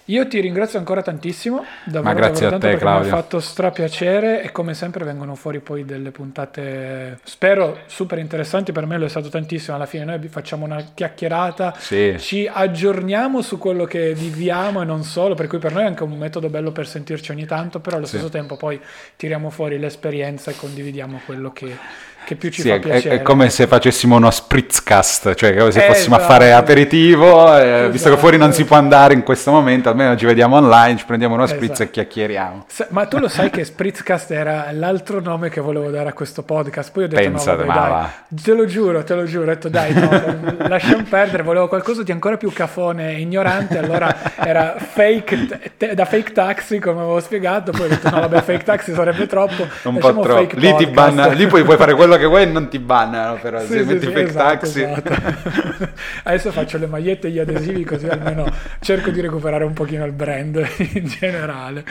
Io ti ringrazio ancora tantissimo, davvero, Ma grazie davvero a te, Claudio. Mi ha fatto strapiacere e come sempre vengono fuori poi delle puntate, spero, super interessanti, per me lo è stato tantissimo, alla fine noi facciamo una chiacchierata, sì. ci aggiorniamo su quello che viviamo e non solo, per cui per noi è anche un metodo bello per sentirci ogni tanto, però allo sì. stesso tempo poi tiriamo fuori l'esperienza e condividiamo quello che che più ci sì, fa è, piacere. È come se facessimo uno spritzcast, cioè come se eh, fossimo esatto. a fare aperitivo, eh, esatto. visto che fuori non si può andare in questo momento, almeno ci vediamo online, ci prendiamo uno spritz esatto. e chiacchieriamo. Ma tu lo sai che spritzcast era l'altro nome che volevo dare a questo podcast, poi ho detto Pensate, no, vabbè, dai, te lo giuro, te lo giuro, ho detto dai, no, lasciamo perdere, volevo qualcosa di ancora più cafone e ignorante, allora era fake, te, da fake taxi come avevo spiegato, poi ho detto no vabbè fake taxi sarebbe troppo, un po' troppo, lì, ti banna, lì poi puoi fare quello quello che vuoi non ti bannano, però sì, se sì, metti sì, fake esatto, taxi. Esatto. Adesso faccio le magliette e gli adesivi così almeno cerco di recuperare un pochino il brand in generale.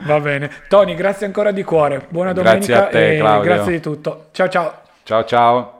Va bene. Tony, grazie ancora di cuore. Buona domenica grazie a te, e Claudio. grazie di tutto. Ciao ciao. Ciao ciao.